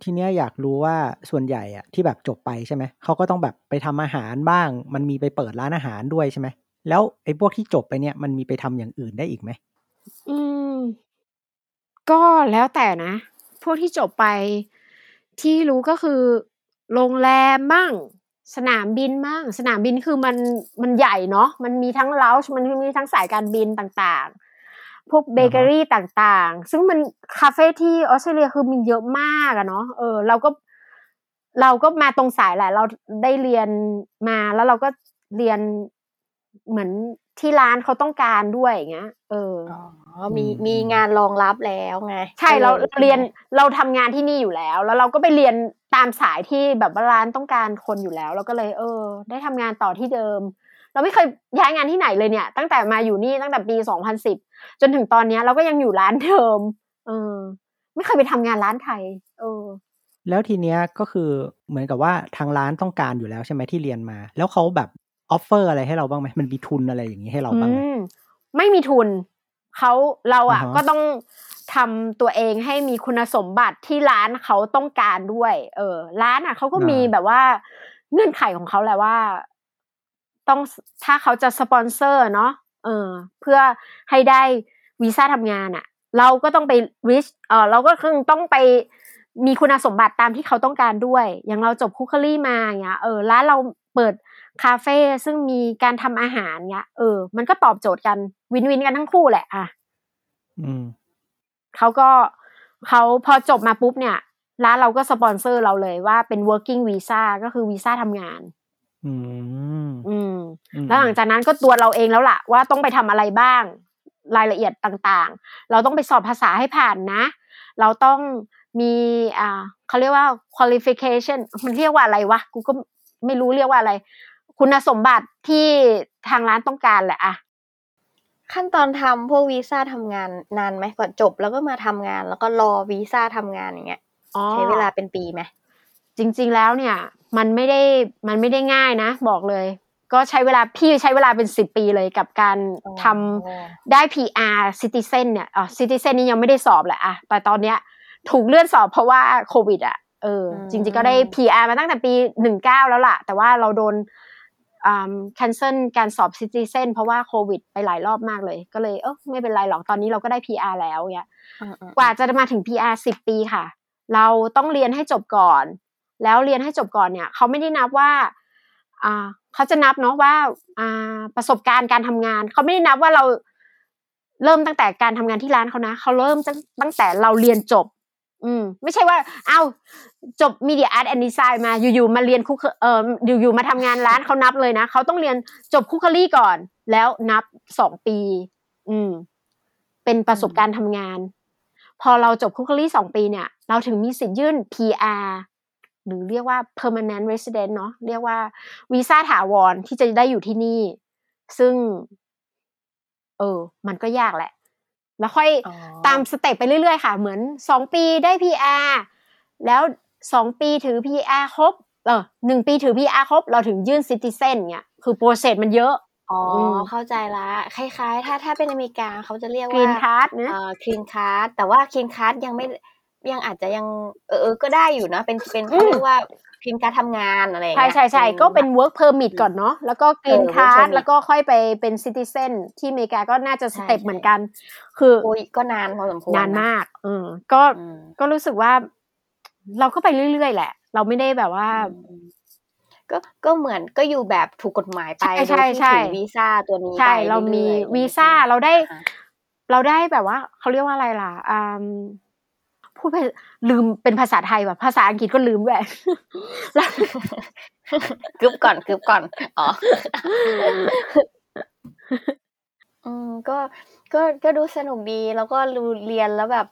ทีเนี้ยอยากรู้ว่าส่วนใหญ่อะที่แบบจบไปใช่ไหมเขาก็ต้องแบบไปทำอาหารบ้าง มันมีไปเปิดร้านอาหารด้วยใช่ไหมแล้วไอ้พวกที่จบไปเนี่ยมันมีไปทำอย่างอื่นได้อีกไหมอืม ก็แล้วแต่นะ พวกที่จบไปที่รู้ก็คือ โรงแรมมั่ง สนามบินมั่ง สนามบินคือมันมันใหญ่เนาะมันมีทั้งเลาช์มันมีทั้งสายการบินต่างๆ พวกเบเกอรี่ต่างๆ ซึ่งมันคาเฟ่ที่ออสเตรเลียคือมีเยอะมากอะเนาะเออเราก็เราก็มาตรงสายแหละ เราได้เรียนมาแล้วเราก็เรียน เหมือนที่ร้านเขาต้องการด้วยอย่างเงี้ย เอออ๋อมีมีงานรองรับแล้วไง ใช่เราก็ลเราเรียนเราทำงานที่นี่อยู่แล้ว แล้วเราก็ไปเรียนตามสายที่แบบว่าร้านต้องการคนอยู่แล้ว เราก็เลย เออ ได้ทำงานต่อที่เดิม เราไม่เคยย้ายงานที่ไหนเลยเนี่ย ตั้งแต่มาอยู่นี่ตั้งแต่ปีสองพันสิบจนถึงตอนเนี้ย เราก็ยังอยู่ร้านเดิม เออ ไม่เคยไปทำงานร้านใครเออแล้วทีเนี้ยก็คือเหมือนกับว่าทางร้านต้องการอยู่แล้วใช่ไหมที่เรียนมา แล้วเขาแบบ ออฟเฟอร์อะไรให้เราบ้างไหมมันมีทุนอะไรอย่างนี้ให้เราบ้างไหมอืมไม่มีทุนเขาเราอะอ่าฮะก็ต้องทำตัวเองให้มีคุณสมบัติที่ร้านเขาต้องการด้วย เออ ร้านอะเขาก็มีแบบว่าเงื่อนไขของเขาแหละว่า ต้องถ้าเขาจะสปอนเซอร์เนาะเออ เพื่อให้ได้วีซ่าทำงานอะ เราก็ต้องไปริชเออเราก็คือต้องไปมีคุณสมบัติตามที่เขาต้องการด้วย อย่างเราจบคุกคลี่มาอย่างเงี้ยเออร้านเราเปิด คาเฟ่ซึ่งมีการทำอาหารเงี้ย เออ มันก็ตอบโจทย์กันวินวินกันทั้งคู่แหละอะอืมเขาก็เขาพอจบมาปุ๊บเนี่ยร้านเราก็สปอนเซอร์เราเลยว่าเป็น working visa ก็คือวีซ่าทำงานอืมอืม อืม แล้วหลังจากนั้นก็ตัวเราเองแล้วล่ะ ว่าต้องไปทำอะไรบ้าง รายละเอียดต่างๆ เราต้องไปสอบภาษาให้ผ่านนะ เราต้องมีอ่าเขาเรียกว่า qualification มันเรียกว่าอะไรวะ กูก็ไม่รู้เรียกว่าอะไร คุณสมบัติที่ทางร้านต้องการแหละอะขั้นตอนทำพวกวีซ่าทำงานนานไหมก่อนจบแล้วก็มาทำงาน แล้วก็รอวีซ่าทำงานอย่างเงี้ยอ๋อใช้เวลาเป็นปีไหมจริง ๆแล้วเนี่ย มันไม่ได้มันไม่ได้ง่ายนะ บอกเลย ก็ใช้เวลาพี่ใช้เวลาเป็นสิบปีเลยกับการทำได้ PR citizen เนี่ยอ๋อ citizen นี่ยังไม่ได้สอบแหละอะแต่ตอนเนี้ยถูกเลื่อนสอบเพราะว่าโควิดอะเอออืมจริง ๆก็ได้ PR มาตั้งแต่ปีหนึ่งเก้าแล้วล่ะ แต่ว่าเราโดน อ่า cancel การสอบ citizen เพราะว่าโควิดไปหลายรอบมากเลย ก็เลยเออไม่เป็นไรหรอกตอนนี้เราก็ได้ PR แล้วเนี่ยอืมๆกว่าจะมาถึง PR สิบปีค่ะ เราต้องเรียนให้จบก่อน แล้วเรียนให้จบก่อนเนี่ยเขาไม่ได้นับว่าอ่าเขาจะนับเนาะว่าอ่าประสบการณ์การทำงาน เขาไม่ได้นับว่าเราเริ่มตั้งแต่การทำงานที่ร้านเขานะเขาเริ่มตั้งตั้งแต่เราเรียนจบ อืมไม่ใช่ว่า เอ้าจบ Media Art and Design มาอยู่ๆมาเรียนคุกเอ่ออยู่ๆมาทำงานร้านเขานับเลยนะเขาต้องเรียนจบคุกคลี่ก่อน แล้วนับสองปี อืม เป็นประสบการณ์ทำงาน พอเราจบคุกคลี่สองปีเนี่ย เราถึงมีสิทธิ์ยื่น PR หรือเรียกว่า permanent resident เนาะเรียกว่าวีซ่าถาวรที่จะได้อยู่ที่นี่ ซึ่ง เออ มันก็ยากแหละ แล้วค่อยอ๋อตามสเต็ปไปเรื่อยๆค่ะ เหมือนสองปีได้ PR แล้วสองปีถือ PR ครบเออหนึ่งปีถือ PR ครบ เราถึงยื่น citizen เนี่ยคือ process มันเยอะอ๋ออมเข้าใจละ คล้ายๆ ถ้าถ้าเป็นอเมริกาเขาจะเรียกว่า green card นะเอ่อ green card แต่ว่า green card ยังไม่ยังอาจจะยังเออเออก็ได้อยู่นะเป็นเป็นเขาเรียกว่า green card ทำงานอะไรอย่างเงี้ยใช่ใช่อืมก็เป็น work permit ก่อนเนาะแล้วก็ green card เออ work permit แล้วก็ค่อยไปเป็น citizen ที่อเมริกาก็น่าจะ step เหมือนกันใช่ คือโอ้ยก็นานพอสมควรนานมากเออก็อืมก็รู้สึกว่า เราก็ไปเรื่อยๆแหละ เราไม่ได้แบบว่าอืมก็ก็เหมือนก็อยู่แบบถูกกฎหมายไปใช่โดยที่ใช่ถือวีซ่าตัวนี้ใช่ไปเรามีอยๆวีซ่าเราได้อ่าเราได้แบบว่าเขาเรียกว่าอะไรล่ะอืม พูดไปลืมเป็นภาษาไทยแบบภาษาอังกฤษก็ลืมด้วยแล้วกึบก่อนกึบก่อนอ๋ออืมก็ก็ก็ดูสนุกดีแล้วก็รูเรียนแล้วแบบ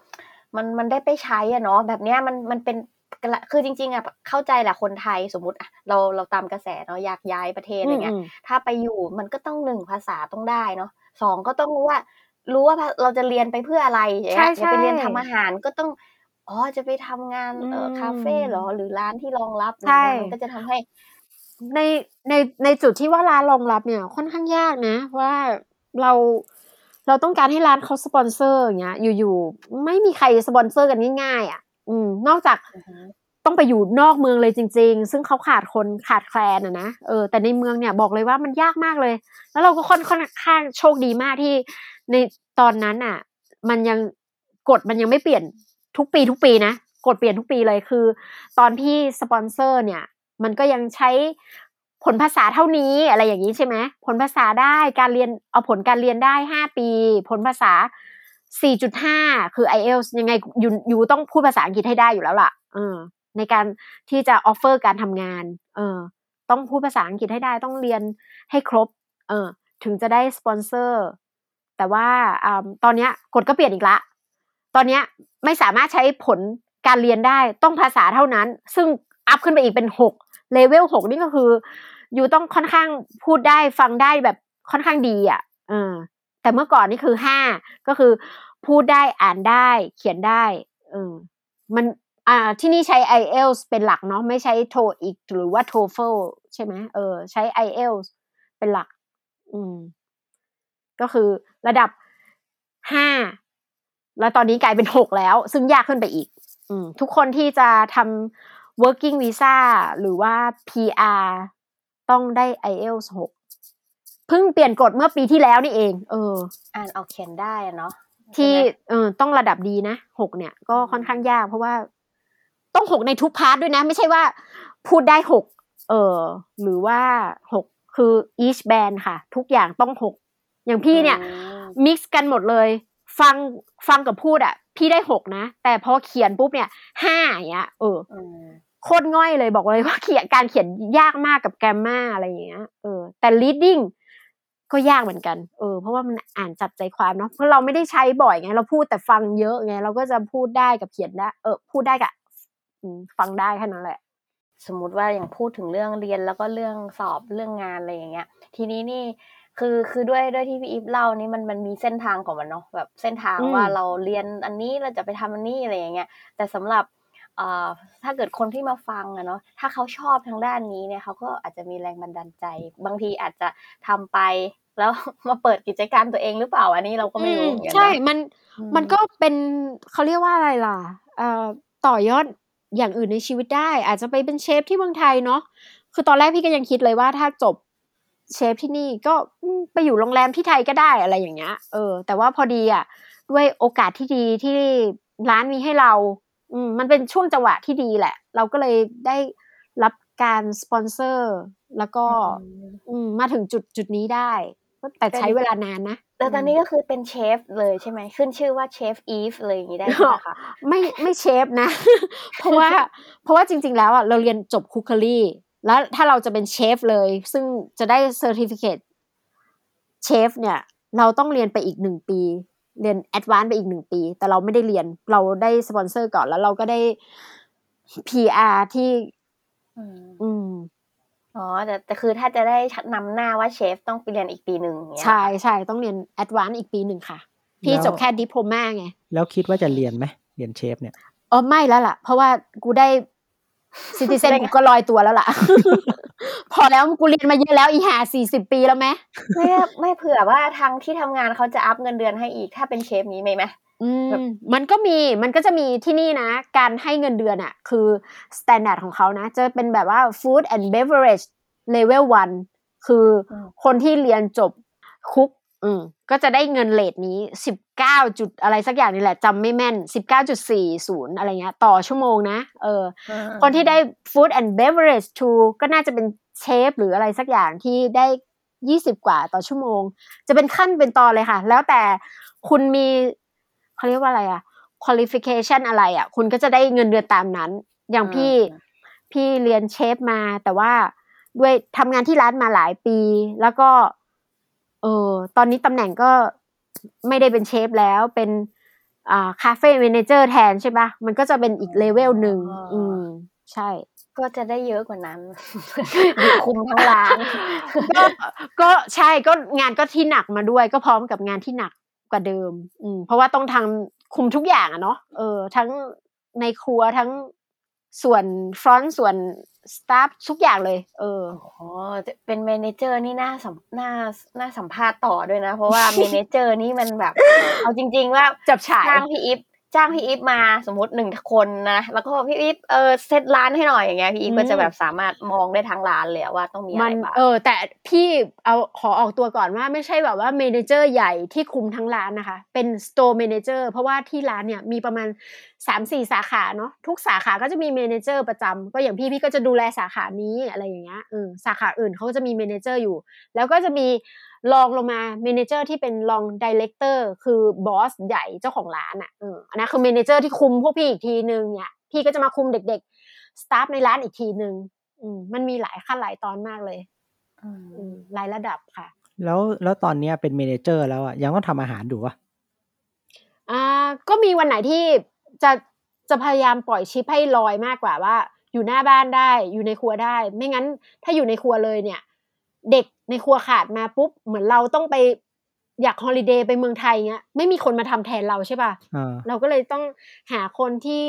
มันมันได้ไปใช้อะเนาะแบบเนี้ยมันมันเป็นกระคือจริงๆอะเข้าใจแหละคนไทยสมมติอะเราเราตามกระแสเนาะอยากย้ายประเทศอะไรเงี้ยอืมถ้าไปอยู่มันก็ต้องหนึ่งภาษาต้องได้เนาะสองก็ต้องรู้ว่า รู้ว่าเราจะเรียนไปเพื่ออะไรอย่างเงี้ยใช่จะไปเรียนใช่ทำอาหารก็ต้อง อ๋อ จะไปทำงานเอออืมคาเฟ่เหรอหรือร้านที่รองรับใช่มันก็จะทำให้ ใน ใน ในจุดที่ว่าร้านรองรับเนี่ยค่อนข้างยากนะ ว่าเรา เราต้องการให้ร้านเขาสปอนเซอร์ อย่างเงี้ย อยู่ ๆ ไม่มีใครสปอนเซอร์กันง่าย ๆอะอืม นอกจาก อือฮึ ต้องไปอยู่นอกเมืองเลยจริง ๆ ซึ่งเขาขาดคน ขาดแคลนอะนะ เออ แต่ในเมืองเนี่ยบอกเลยว่ามันยากมากเลย แล้วเราก็ค่อน ค่อนข้างโชคดีมากที่ในตอนนั้นอะ มันยัง กฎมันยังไม่เปลี่ยน ทุกปีทุกปีนะกฎเปลี่ยนทุกปีเลยคือ ตอนที่สปอนเซอร์เนี่ย มันก็ยังใช้ผลภาษาเท่านี้อะไรอย่างนี้ใช่ไหมผลภาษาได้การเรียนเอาผลการเรียนได้ห้าปี ผลภาษา4.5คือ IELTS ยังไงอยู่อยู่ต้องพูดภาษาอังกฤษให้ได้อยู่แล้วล่ะเออในการที่จะ offer การทำงาน เออ ต้องพูดภาษาอังกฤษให้ได้ต้องเรียนให้ครบ เออ ถึงจะได้สปอนเซอร์ แต่ว่าอ่ตอนนี้กฎก็เปลี่ยนอีกละ ตอนเนี้ย ไม่สามารถใช้ผลการเรียนได้ต้องภาษาเท่านั้น ซึ่งอัพขึ้นไปอีกเป็นหกเลเวลหกนี่ก็คือ อยู่ต้องค่อนข้างพูดได้ฟังได้แบบค่อนข้างดีอะเออแต่เมื่อก่อนนี่คือห้าก็คือ พูดได้อ่านได้ เขียนได้เออมันอ่าที่นี่ใช้ IELTS เป็นหลักเนาะไม่ใช้ TOEIC หรือว่า TOEFL ใช่ไหมเออใช้ IELTS เป็นหลัก อืม ก็คือระดับห้า แล้วตอนนี้กลายเป็นหกแล้ว ซึ่งยากขึ้นไปอีกอืมทุกคนที่จะทำ working visa หรือว่า PR ต้องได้ IELTS หกเพิ่งเปลี่ยนกฎเมื่อปีที่แล้วนี่เอง เออ อ่านออกเขียนได้อะเนาะที่ใช่ไหมเออต้องระดับดีนะหกเนี่ย ก็ค่อนข้างยาก เพราะว่าต้องหกในทุกพาร์ทด้วยนะ ไม่ใช่ว่าพูดได้หกเออหรือว่าหกคือ each band ค่ะ ทุกอย่างต้องหกอย่างพี่เนี่ยอืมมิกซ์กันหมดเลย ฟังฟังกับพูดอะ พี่ได้หกนะ แต่พอเขียนปุ๊บเนี่ยห้าอย่างเงี้ยเอออืมโคตรง่อยเลยบอกเลยว่าเขียนการเขียนยากมากกับแกรมมาอะไรอย่างเงี้ยเออแต่ reading ก็ยากเหมือนกัน เออ เพราะว่ามันอ่านจับใจความเนาะ เพราะเราไม่ได้ใช้บ่อยไง เราพูดแต่ฟังเยอะไง เราก็จะพูดได้กับเขียนได้ เออ พูดได้กับอืมฟังได้แค่นั้นแหละ สมมุติว่าอย่างพูดถึงเรื่องเรียนแล้วก็เรื่องสอบเรื่องงานอะไรอย่างเงี้ย ทีนี้นี่ คือคือด้วยด้วยที่พี่อีฟเล่านี่มันมันมีเส้นทางของมันเนาะแบบเส้นทางอืมว่าเราเรียนอันนี้เราจะไปทำอันนี้อะไรอย่างเงี้ยแต่สำหรับเอ่อถ้าเกิดคนที่มาฟังอะเนาะถ้าเขาชอบทางด้านนี้เนี่ยเขาก็อาจจะมีแรงบันดาลใจ บางทีอาจจะทำไปแล้วมาเปิดกิจการตัวเองหรือเปล่าอันนี้เราก็ไม่รู้เหมือนกันใช่เนาะมันอืมันก็เป็นเขาเรียกว่าอะไรล่ะเอ่อต่อยอดอย่างอื่นในชีวิตได้ อาจจะไปเป็นเชฟที่เมืองไทยเนาะคือตอนแรกพี่ก็ยังคิดเลยว่าถ้าจบ เชฟที่นี่ก็อืมไปอยู่โรงแรมที่ไทยก็ได้อะไรอย่างเงี้ย เออ แต่ว่าพอดีอะด้วยโอกาสที่ดีที่ร้านมีให้เรา อืมมันเป็นช่วงจังหวะที่ดีแหละ เราก็เลยได้รับการสปอนเซอร์ แล้วก็ อืมอืมมาถึงจุดจุดนี้ได้ แต่ใช้เวลานานนะแต่ตอนนี้ก็คือเป็นเชฟเลยใช่ไหมขึ้นชื่อว่าเชฟอีฟเลยอย่างนี้ได้ใช่ไหมคะไม่ไม่เชฟนะ เพราะว่า เพราะว่าจริง ๆ แล้วอะเราเรียนจบคุก e รี่ แล้วถ้าเราจะเป็นเชฟเลย ซึ่งจะได้ certificate เชฟเนี่ย เราต้องเรียนไปอีกหนึ่งปี เรียน advance ไปอีกหนึ่งปี แต่เราไม่ได้เรียน เราได้สปอนเซอร์ก่อนแล้วเราก็ได้ PR ที่ อืมอืมอ๋อแต่แต่คือถ้าจะได้นำหน้าว่าเชฟต้องไปเรียนอีกปีหนึ่งอย่างเงี้ยใช่ใช่ต้องเรียน advance อีกปีหนึ่งค่ะ พี่แล้วจบแค่ diploma ไง แล้วคิดว่าจะเรียนไหมเรียนเชฟเนี่ยอ๋อไม่แล้วล่ะ เพราะว่ากูได้ citizen กูก็ลอยตัวแล้วล่ะ พอแล้วกูเรียนมาเยอะแล้วอีห่าสี่สิบปีแล้วไหมไม่ไม่เผื่อว่าทางที่ทำงานเขาจะอัพเงินเดือนให้อีกถ้าเป็นเชฟนี้ไหมไหมแบบ อืมมันก็มีมันก็จะมีที่นี่นะ การให้เงินเดือนอะคือ standard ของเขานะ จะเป็นแบบว่า food and beverage level 1 คือคนที่เรียนจบ cook อืมก็จะได้เงิน rate นี้สิบเก้าจุดอะไรสักอย่างนี่แหละจำไม่แม่นสิบเก้าจุดสี่ศูนย์อะไรเงี้ยต่อชั่วโมงนะ เออ คนที่ได้ food and beverage two ก็น่าจะเป็นเชฟหรืออะไรสักอย่างที่ได้ยี่สิบกว่าต่อชั่วโมง จะเป็นขั้นเป็นตอนเลยค่ะ แล้วแต่คุณมีเขาเรียกว่าอะไรอะ qualification อะไรอะคุณก็จะได้เงินเดือนตามนั้น อย่างพี่พี่เรียนเชฟมาแต่ว่าด้วยทำงานที่ร้านมาหลายปี แล้วก็ เออตอนนี้ตำแหน่งก็ไม่ได้เป็นเชฟแล้วเป็นอ่าคาเฟ่ manager แทนใช่ปะมันก็จะเป็นอีกเลเวลหนึ่งอืม ใช่ ก็จะได้เยอะกว่านั้นอยู่คุมทั้งร้านก็ก็ใช่ก็งานก็ที่หนักมาด้วยก็พร้อมกับงานที่หนักกว่าเดิม อืม เพราะว่าต้องทำคุมทุกอย่างอะเนาะเออ ทั้งในครัวทั้งส่วน front ส่วน staff ทุกอย่างเลย เอออ๋อเป็น manager นี่น่าสัมน่าน่าสัมภาษณ์ต่อด้วยนะ เพราะว่า manager นี่มันแบบ เอาจริง ๆ ว่าจับฉายจ้างพี่อิฟจ้างพี่อิฟมาสมมติหนึ่งคนนะ แล้วก็พี่อิฟเออเซตร้านให้หน่อยอย่างเงี้ยพี่อิฟก็จะแบบสามารถมองได้ทั้งร้านเลยอะว่าต้องมีอะมัไรนบ้างเออ แต่พี่เอาขอออกตัวก่อนว่าไม่ใช่แบบว่า manager ใหญ่ที่คุมทั้งร้านนะคะ เป็น store manager เพราะว่าที่ร้านเนี่ยมีประมาณ สามสี่สาขาเนาะทุกสาขาก็จะมี manager ประจำก็อย่างพี่พี่ก็จะดูแลสาขานี้อะไรอย่างเงี้ยเออสาขาอื่นเขาก็จะมี manager อยู่ แล้วก็จะมีรองลงมา manager ที่เป็นรอง director คือบอสใหญ่เจ้าของร้านอะเอออันนั้นคือ manager ที่คุมพวกพี่อีกทีนึงเนี่ยพี่ก็จะมาคุมเด็กๆ staff ในร้านอีกทีนึงอืมมันมีหลายขั้นหลายตอนมากเลยอืมอืมหลายระดับค่ะ แล้วแล้วตอนเนี้ยเป็น manager แล้วอะยังต้องทำอาหารอยู่วะอ่าก็มีวันไหนที่ จะจะพยายามปล่อย shift ให้ลอยมากกว่าว่า อยู่หน้าบ้านได้ อยู่ในครัวได้ ไม่งั้น ถ้าอยู่ในครัวเลยเนี่ย เด็กในครัวขาดมาปุ๊บเหมือนเราต้องไปอยาก holiday ไปเมืองไทยเงี้ยไม่มีคนมาทำแทนเราใช่ป่ะอ่าเราก็เลยต้องหาคนที่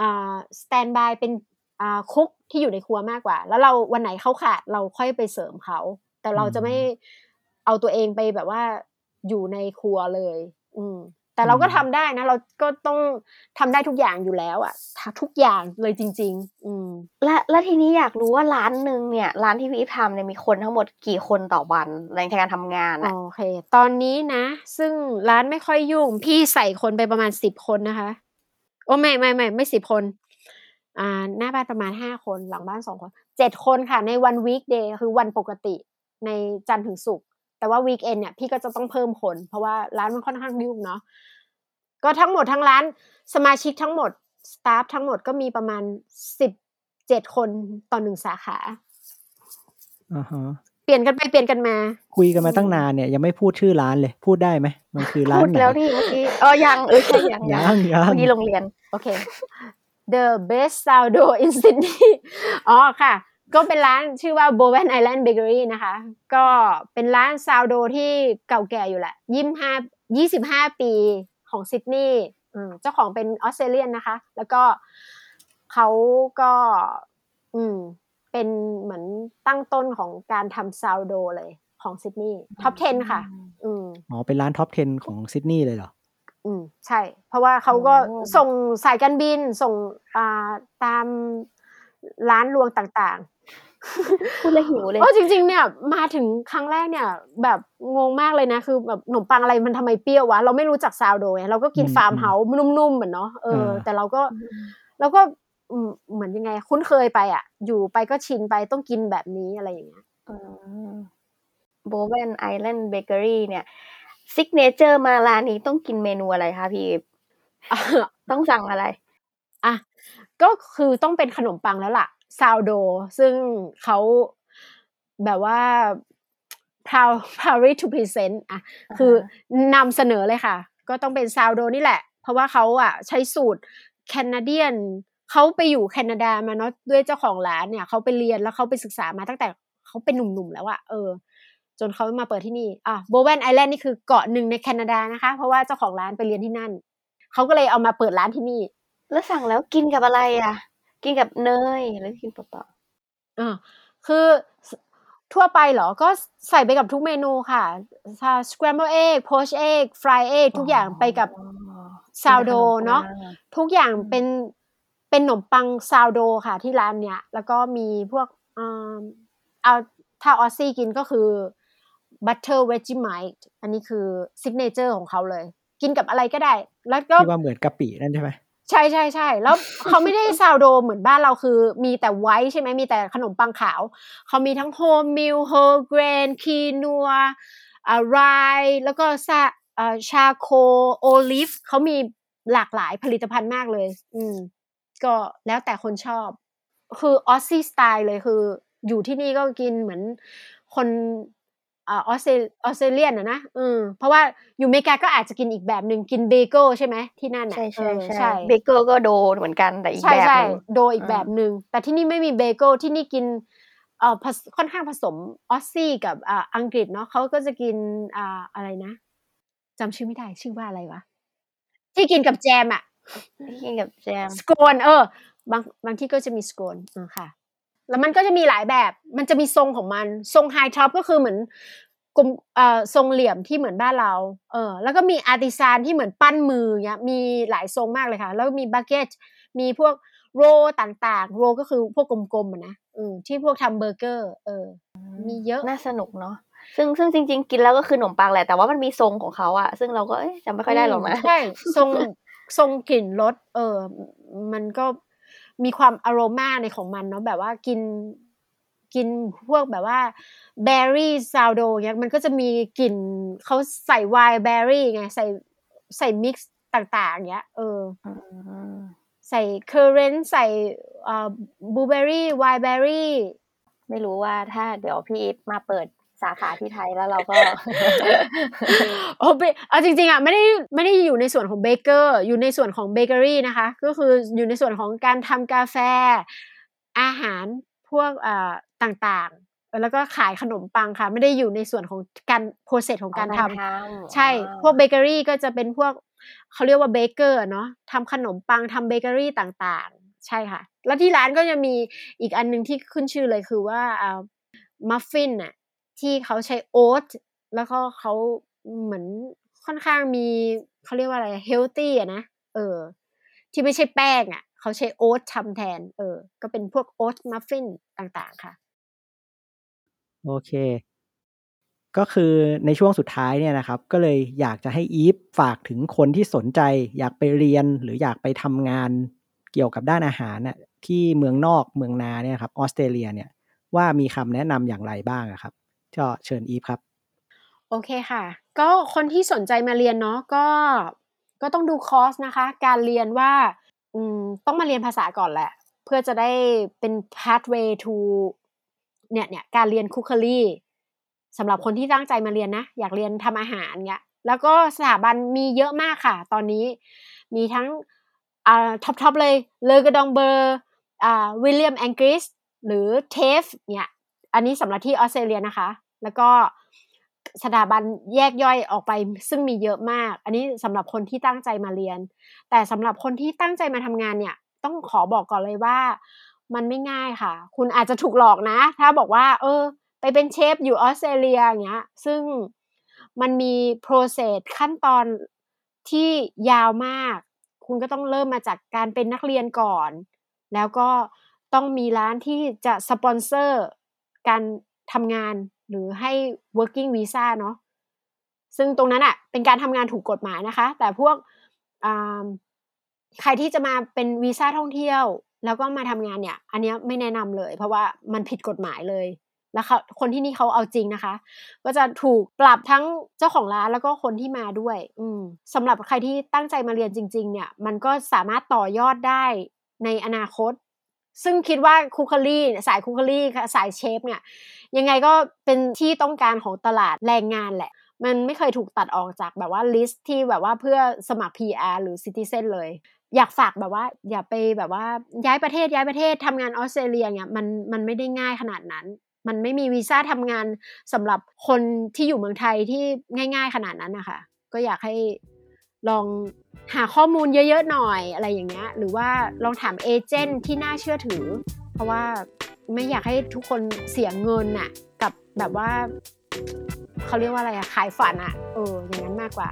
อ่าสแตนบายเป็นอ่าคุกที่อยู่ในครัวมากกว่า แล้วเราวันไหนเขาขาดเราค่อยไปเสริมเขา แต่เราจะไม่เอาตัวเองไปแบบว่าอยู่ในครัวเลย อืม แต่เราก็ทำได้นะ เราก็ต้องทำได้ทุกอย่างอยู่แล้วอะทุกอย่างเลยจริง ๆ อืมและและทีนี้อยากรู้ว่าร้านหนึ่งเนี่ย ร้านที่พี่อิฟทำเนี่ยมีคนทั้งหมดกี่คนต่อวันในการทำงานอะโอเค ตอนนี้นะ ซึ่งร้านไม่ค่อยยุ่ง พี่ใส่คนไปประมาณสิบคนนะคะ โอ้ไม่ไม่ไม่ไม่สิบคน อ่า หน้าบ้านประมาณห้าคนหลังบ้านสองคนเจ็ดคนค่ะ ในวันวีคเดย์คือวันปกติในจันทร์ถึงศุกร์ แต่ว่าวีคเอนเนี่ยพี่ก็จะต้องเพิ่มคนเพราะว่าร้านมันค่อนข้างยุ่งเนาะก็ทั้งหมดทั้งร้านสมาชิกทั้งหมดสตาฟทั้งหมดก็มีประมาณสิบเจ็ดคนต่อหนึ่งสาขาอ่าฮะเปลี่ยนกันไปเปลี่ยนกันมา คุยกันมาตั้งนานเนี่ยยังไม่พูดชื่อร้านเลย พูดได้ไหมมันคือร้านพูดไหนแล้วที่เมื่อกี้เออยังเออใช่ยังยังยังเมื่อกี้โรงเรียน โอเค The best sourdough in Sydney อ๋อค่ะ ก็เป็นร้านชื่อว่า Bowen Island Bakery นะคะ ก็เป็นร้านซาวโดที่เก่าแก่อยู่แหละยี่ห้ายี่สิบห้าปีของซิดนีย์อืมเจ้าของเป็นออสเตรเลียนนะคะ แล้วก็เขาก็ อืม เป็นเหมือนตั้งต้นของการทำ sourdough เลยของซิดนีย์ top 10 ค่ะ อืมอ๋อ เป็นร้าน top 10 ของซิดนีย์เลยเหรอ อืม ใช่ เพราะว่าเขาก็โอ้ส่งสายการบิน ส่งอ่าตามร้านรวงต่าง พูดแล้วหิวเลยโอ้จริง ๆ เนี่ย มาถึงครั้งแรกเนี่ย แบบงงมากเลยนะ คือแบบขนมปังอะไรมันทำไมเปรี้ยววะ เราไม่รู้จัก sourdough เราก็กินอืมฟาร์มเฮาส์นุ่มๆเหมือนเนาะเอออ่าแต่เราก็เราก็อืมเหมือนยังไง คุ้นเคยไปอะ อยู่ไปก็ชินไปต้องกินแบบนี้อะไรอย่างเงี้ย Bowen Island Bakery เนี่ย signature มาร้านนี้ต้องกินเมนูอะไรคะพี่อิฟต้องสั่งอะไร อะ ก็คือต้องเป็นขนมปังแล้วล่ะ sourdough ซึ่งเขาแบบว่า proud proud to present อะคือนำเสนอเลยค่ะ ก็ต้องเป็นซาวโดนี่แหละ เพราะว่าเขาอะใช้สูตรแคนาเดียนเขาไปอยู่แคนาดามาเนาะด้วยเจ้าของร้านเนี่ยเขาไปเรียนแล้วเขาไปศึกษามาตั้งแต่เขาเป็นหนุ่มๆแล้วอะเออ จนเขามาเปิดที่นี่อะโบเวนไอแลนด์นี่คือเกาะหนึ่งในแคนาดานะคะ เพราะว่าเจ้าของร้านไปเรียนที่นั่นเขาก็เลยเอามาเปิดร้านที่นี่ แล้วสั่งแล้วกินกับอะไรอะ กินกับเนยหรือกินเปล่าอ่าคือส ทั่วไปเหรอ ก็ใส่ไปกับทุกเมนูค่ะ scramble egg poached egg fry egg ๆทุกอย่างไปกับอ๋อ sourdough เนาะทุกอย่างเป็น เป็นขนมปัง sourdough ค่ะ ที่ร้านเนี้ย แล้วก็มีพวกอ่าเอา ถ้าออสซี่กินก็คือ butter vegemite อันนี้คือ signature ของเขาเลย กินกับอะไรก็ได้ แล้วก็ ที่ว่าเหมือนกะปินั่นใช่ไหม ใช่ใช่ใช่แล้วเขาไม่ได้ sourdough เหมือนบ้านเราคือ มีแต่ white ใช่ไหมมีแต่ขนมปังขาว เขามีทั้ง wholemeal wholegrain quinoa อะไรแล้วก็ซาอ่า charcoal olive เขามีหลากหลายผลิตภัณฑ์มากเลย อืม ก็แล้วแต่คนชอบ คือ Aussie style เลยคือ อยู่ที่นี่ก็กินเหมือนคน อ่าออสเตรออสเตรเลียนอะนะอืมเพราะว่าอยู่อเมริกาก็อาจจะกินอีกแบบหนึ่งกินเบเกิลใช่ไหมที่นั่นอะใช่ใช่เออใช่เบเกอร์ก็โดนเหมือนกันแต่อีกใช่แบบใช่หนึ่งโดยอีกอืมแบบหนึ่งแต่ที่นี่ไม่มีเบเกิลที่นี่กินเอ่อผสค่อนข้างผสมออสซี่กับอ่าอังกฤษเนาะเขาก็จะกินอ่าอะไรนะจำชื่อไม่ได้ชื่อว่าอะไรวะที่กินกับแจมอะกินกับ jam scone เออ บางบางที่ก็จะมีสโกนอ่าค่ะ แล้วมันก็จะมีหลายแบบ มันจะมีทรงของมัน ทรง high top ก็คือเหมือนกลมเอ่อทรงเหลี่ยมที่เหมือนบ้านเรา เออ แล้วก็มี artisan ที่เหมือนปั้นมือเนี้ย มีหลายทรงมากเลยค่ะ แล้วมีบักเก็ต มีพวก roll ต่างๆ roll ก็คือพวกกลมๆอะนะเออที่พวกทำเบอร์เกอร์ เออ มีเยอะ น่าสนุกเนาะ ซึ่งซึ่งจริง ๆ กินแล้วก็คือขนมปังแหละ แต่ว่ามันมีทรงของเขาอะซึ่งเราก็เอ้ยจำไม่ค่อยได้หรอกนะ ใช่ ทรงทรงกลิ่นรส เออ มันก็ มีความอโรมาในของมันเนาะแบบว่ากินกินพวกแบบว่าเบอร์รี่ sourdough เนี้ยมันก็จะมีกลิ่นเขาใส่ไวน์เบอร์รี่ไงใส่ใส่ mix ต่างๆเนี้ยเอออืมใส่ currant ใส่เอ่อบลูเบอร์รี่ไวน์เบอร์รี่ไม่รู้ว่าถ้าเดี๋ยวพี่อีฟมาเปิด สาขาที่ไทยแล้วเราก็โอ้เบเอาจริงๆอะไม่ได้ไม่ได้อยู่ในส่วนของ baker อยู่ในส่วนของเบเกอรี่นะคะ ก็คืออยู่ในส่วนของการทำกาแฟ อาหารพวกเอ่อต่างๆ แล้วก็ขายขนมปังค่ะ ไม่ได้อยู่ในส่วนของการ process ของการทำใช่พวกเบเกอรี่ก็จะเป็นพวกเขาเรียกว่า baker เนาะทำขนมปังทำเบเกอรี่ต่างๆ ใช่ค่ะ แล้วที่ร้านก็จะมีอีกอันหนึงที่ขึ้นชื่อเลยคือว่าอ่ามัฟฟินน่ะ ที่เขาใช้ oat แล้วก็เขาเหมือนค่อนข้างมีเขาเรียกว่าอะไร healthy อะนะเออ ที่ไม่ใช่แป้งอะ เขาใช้โอ๊ตทำแทน เออ ก็เป็นพวกโอ๊ตมัฟฟินต่างๆ ค่ะ โอเค ก็คือในช่วงสุดท้ายเนี่ยนะครับ ก็เลยอยากจะให้อีฟฝากถึงคนที่สนใจ อยากไปเรียนหรืออยากไปทำงานเกี่ยวกับด้านอาหารน่ะที่เมืองนอกเมืองนาเนี่ยครับออสเตรเลียเนี่ยว่ามีคำแนะนำอย่างไรบ้างครับ ก็เชิญอีฟครับ โอเคค่ะ ก็คนที่สนใจมาเรียนเนาะก็ก็ต้องดูคอร์สนะคะ การเรียนว่าอืมต้องมาเรียนภาษาก่อนแหละ เพื่อจะได้เป็น pathway to เนี่ยเนี่ยการเรียน cookery สำหรับคนที่ตั้งใจมาเรียนนะ อยากเรียนทำอาหารเงี้ยแล้วก็สถาบันมีเยอะมากค่ะ ตอนนี้มีทั้งอ่า top top เลย Le Cordon Bleu อ่า William Angliss หรือเทฟเนี่ย อันนี้สำหรับที่ออสเตรเลียนะคะ แล้วก็สถาบันแยกย่อยออกไปซึ่งมีเยอะมาก อันนี้สำหรับคนที่ตั้งใจมาเรียน แต่สำหรับคนที่ตั้งใจมาทำงานเนี่ย ต้องขอบอกก่อนเลยว่า มันไม่ง่ายค่ะ คุณอาจจะถูกหลอกนะ ถ้าบอกว่า เออ ไปเป็นเชฟอยู่ออสเตรเลียอย่างเงี้ย ซึ่งมันมี process ขั้นตอนที่ยาวมาก คุณก็ต้องเริ่มมาจากการเป็นนักเรียนก่อน แล้วก็ต้องมีร้านที่จะสปอนเซอร์ การทำงานหรือให้ working visa เนาะซึ่งตรงนั้นอะเป็นการทำงานถูกกฎหมายนะคะ แต่พวกใครที่จะมาเป็นวีซ่าท่องเที่ยว แล้วก็มาทำงานเนี่ย อันนี้ไม่แนะนำเลย เพราะว่ามันผิดกฎหมายเลย แล้วเขาคนที่นี่เขาเอาจริงนะคะ ก็จะถูกปรับทั้งเจ้าของร้านแล้วก็คนที่มาด้วย อืสำหรับใครที่ตั้งใจมาเรียนจริง ๆ เนี่ย มันก็สามารถต่อยอดได้ในอนาคต ซึ่งคิดว่าคุกคลี่สายคุกคลี่สายเชฟเนี่ยยังไงก็เป็นที่ต้องการของตลาดแรงงานแหละ มันไม่เคยถูกตัดออกจากแบบว่าลิสต์ที่แบบว่าเพื่อสมัคร PR หรือ Citizen เลย อยากฝากแบบว่า อย่าไปแบบว่าย้ายประเทศย้ายประเทศทำงานออสเตรเลียเนี่ยมันมันไม่ได้ง่ายขนาดนั้นมันไม่มีวีซ่าทำงานสำหรับคนที่อยู่เมืองไทยที่ง่าย ๆ ขนาดนั้นนะคะ ก็อยากให้ ลองหาข้อมูลเยอะๆหน่อยอะไรอย่างเงี้ยหรือว่าลองถามเอเจนต์ที่น่าเชื่อถือ เพราะว่าไม่อยากให้ทุกคนเสียเงินน่ะกับแบบว่าเขาเรียกว่าอะไรอะขายฝันอะเอออย่างนั้นมากกว่า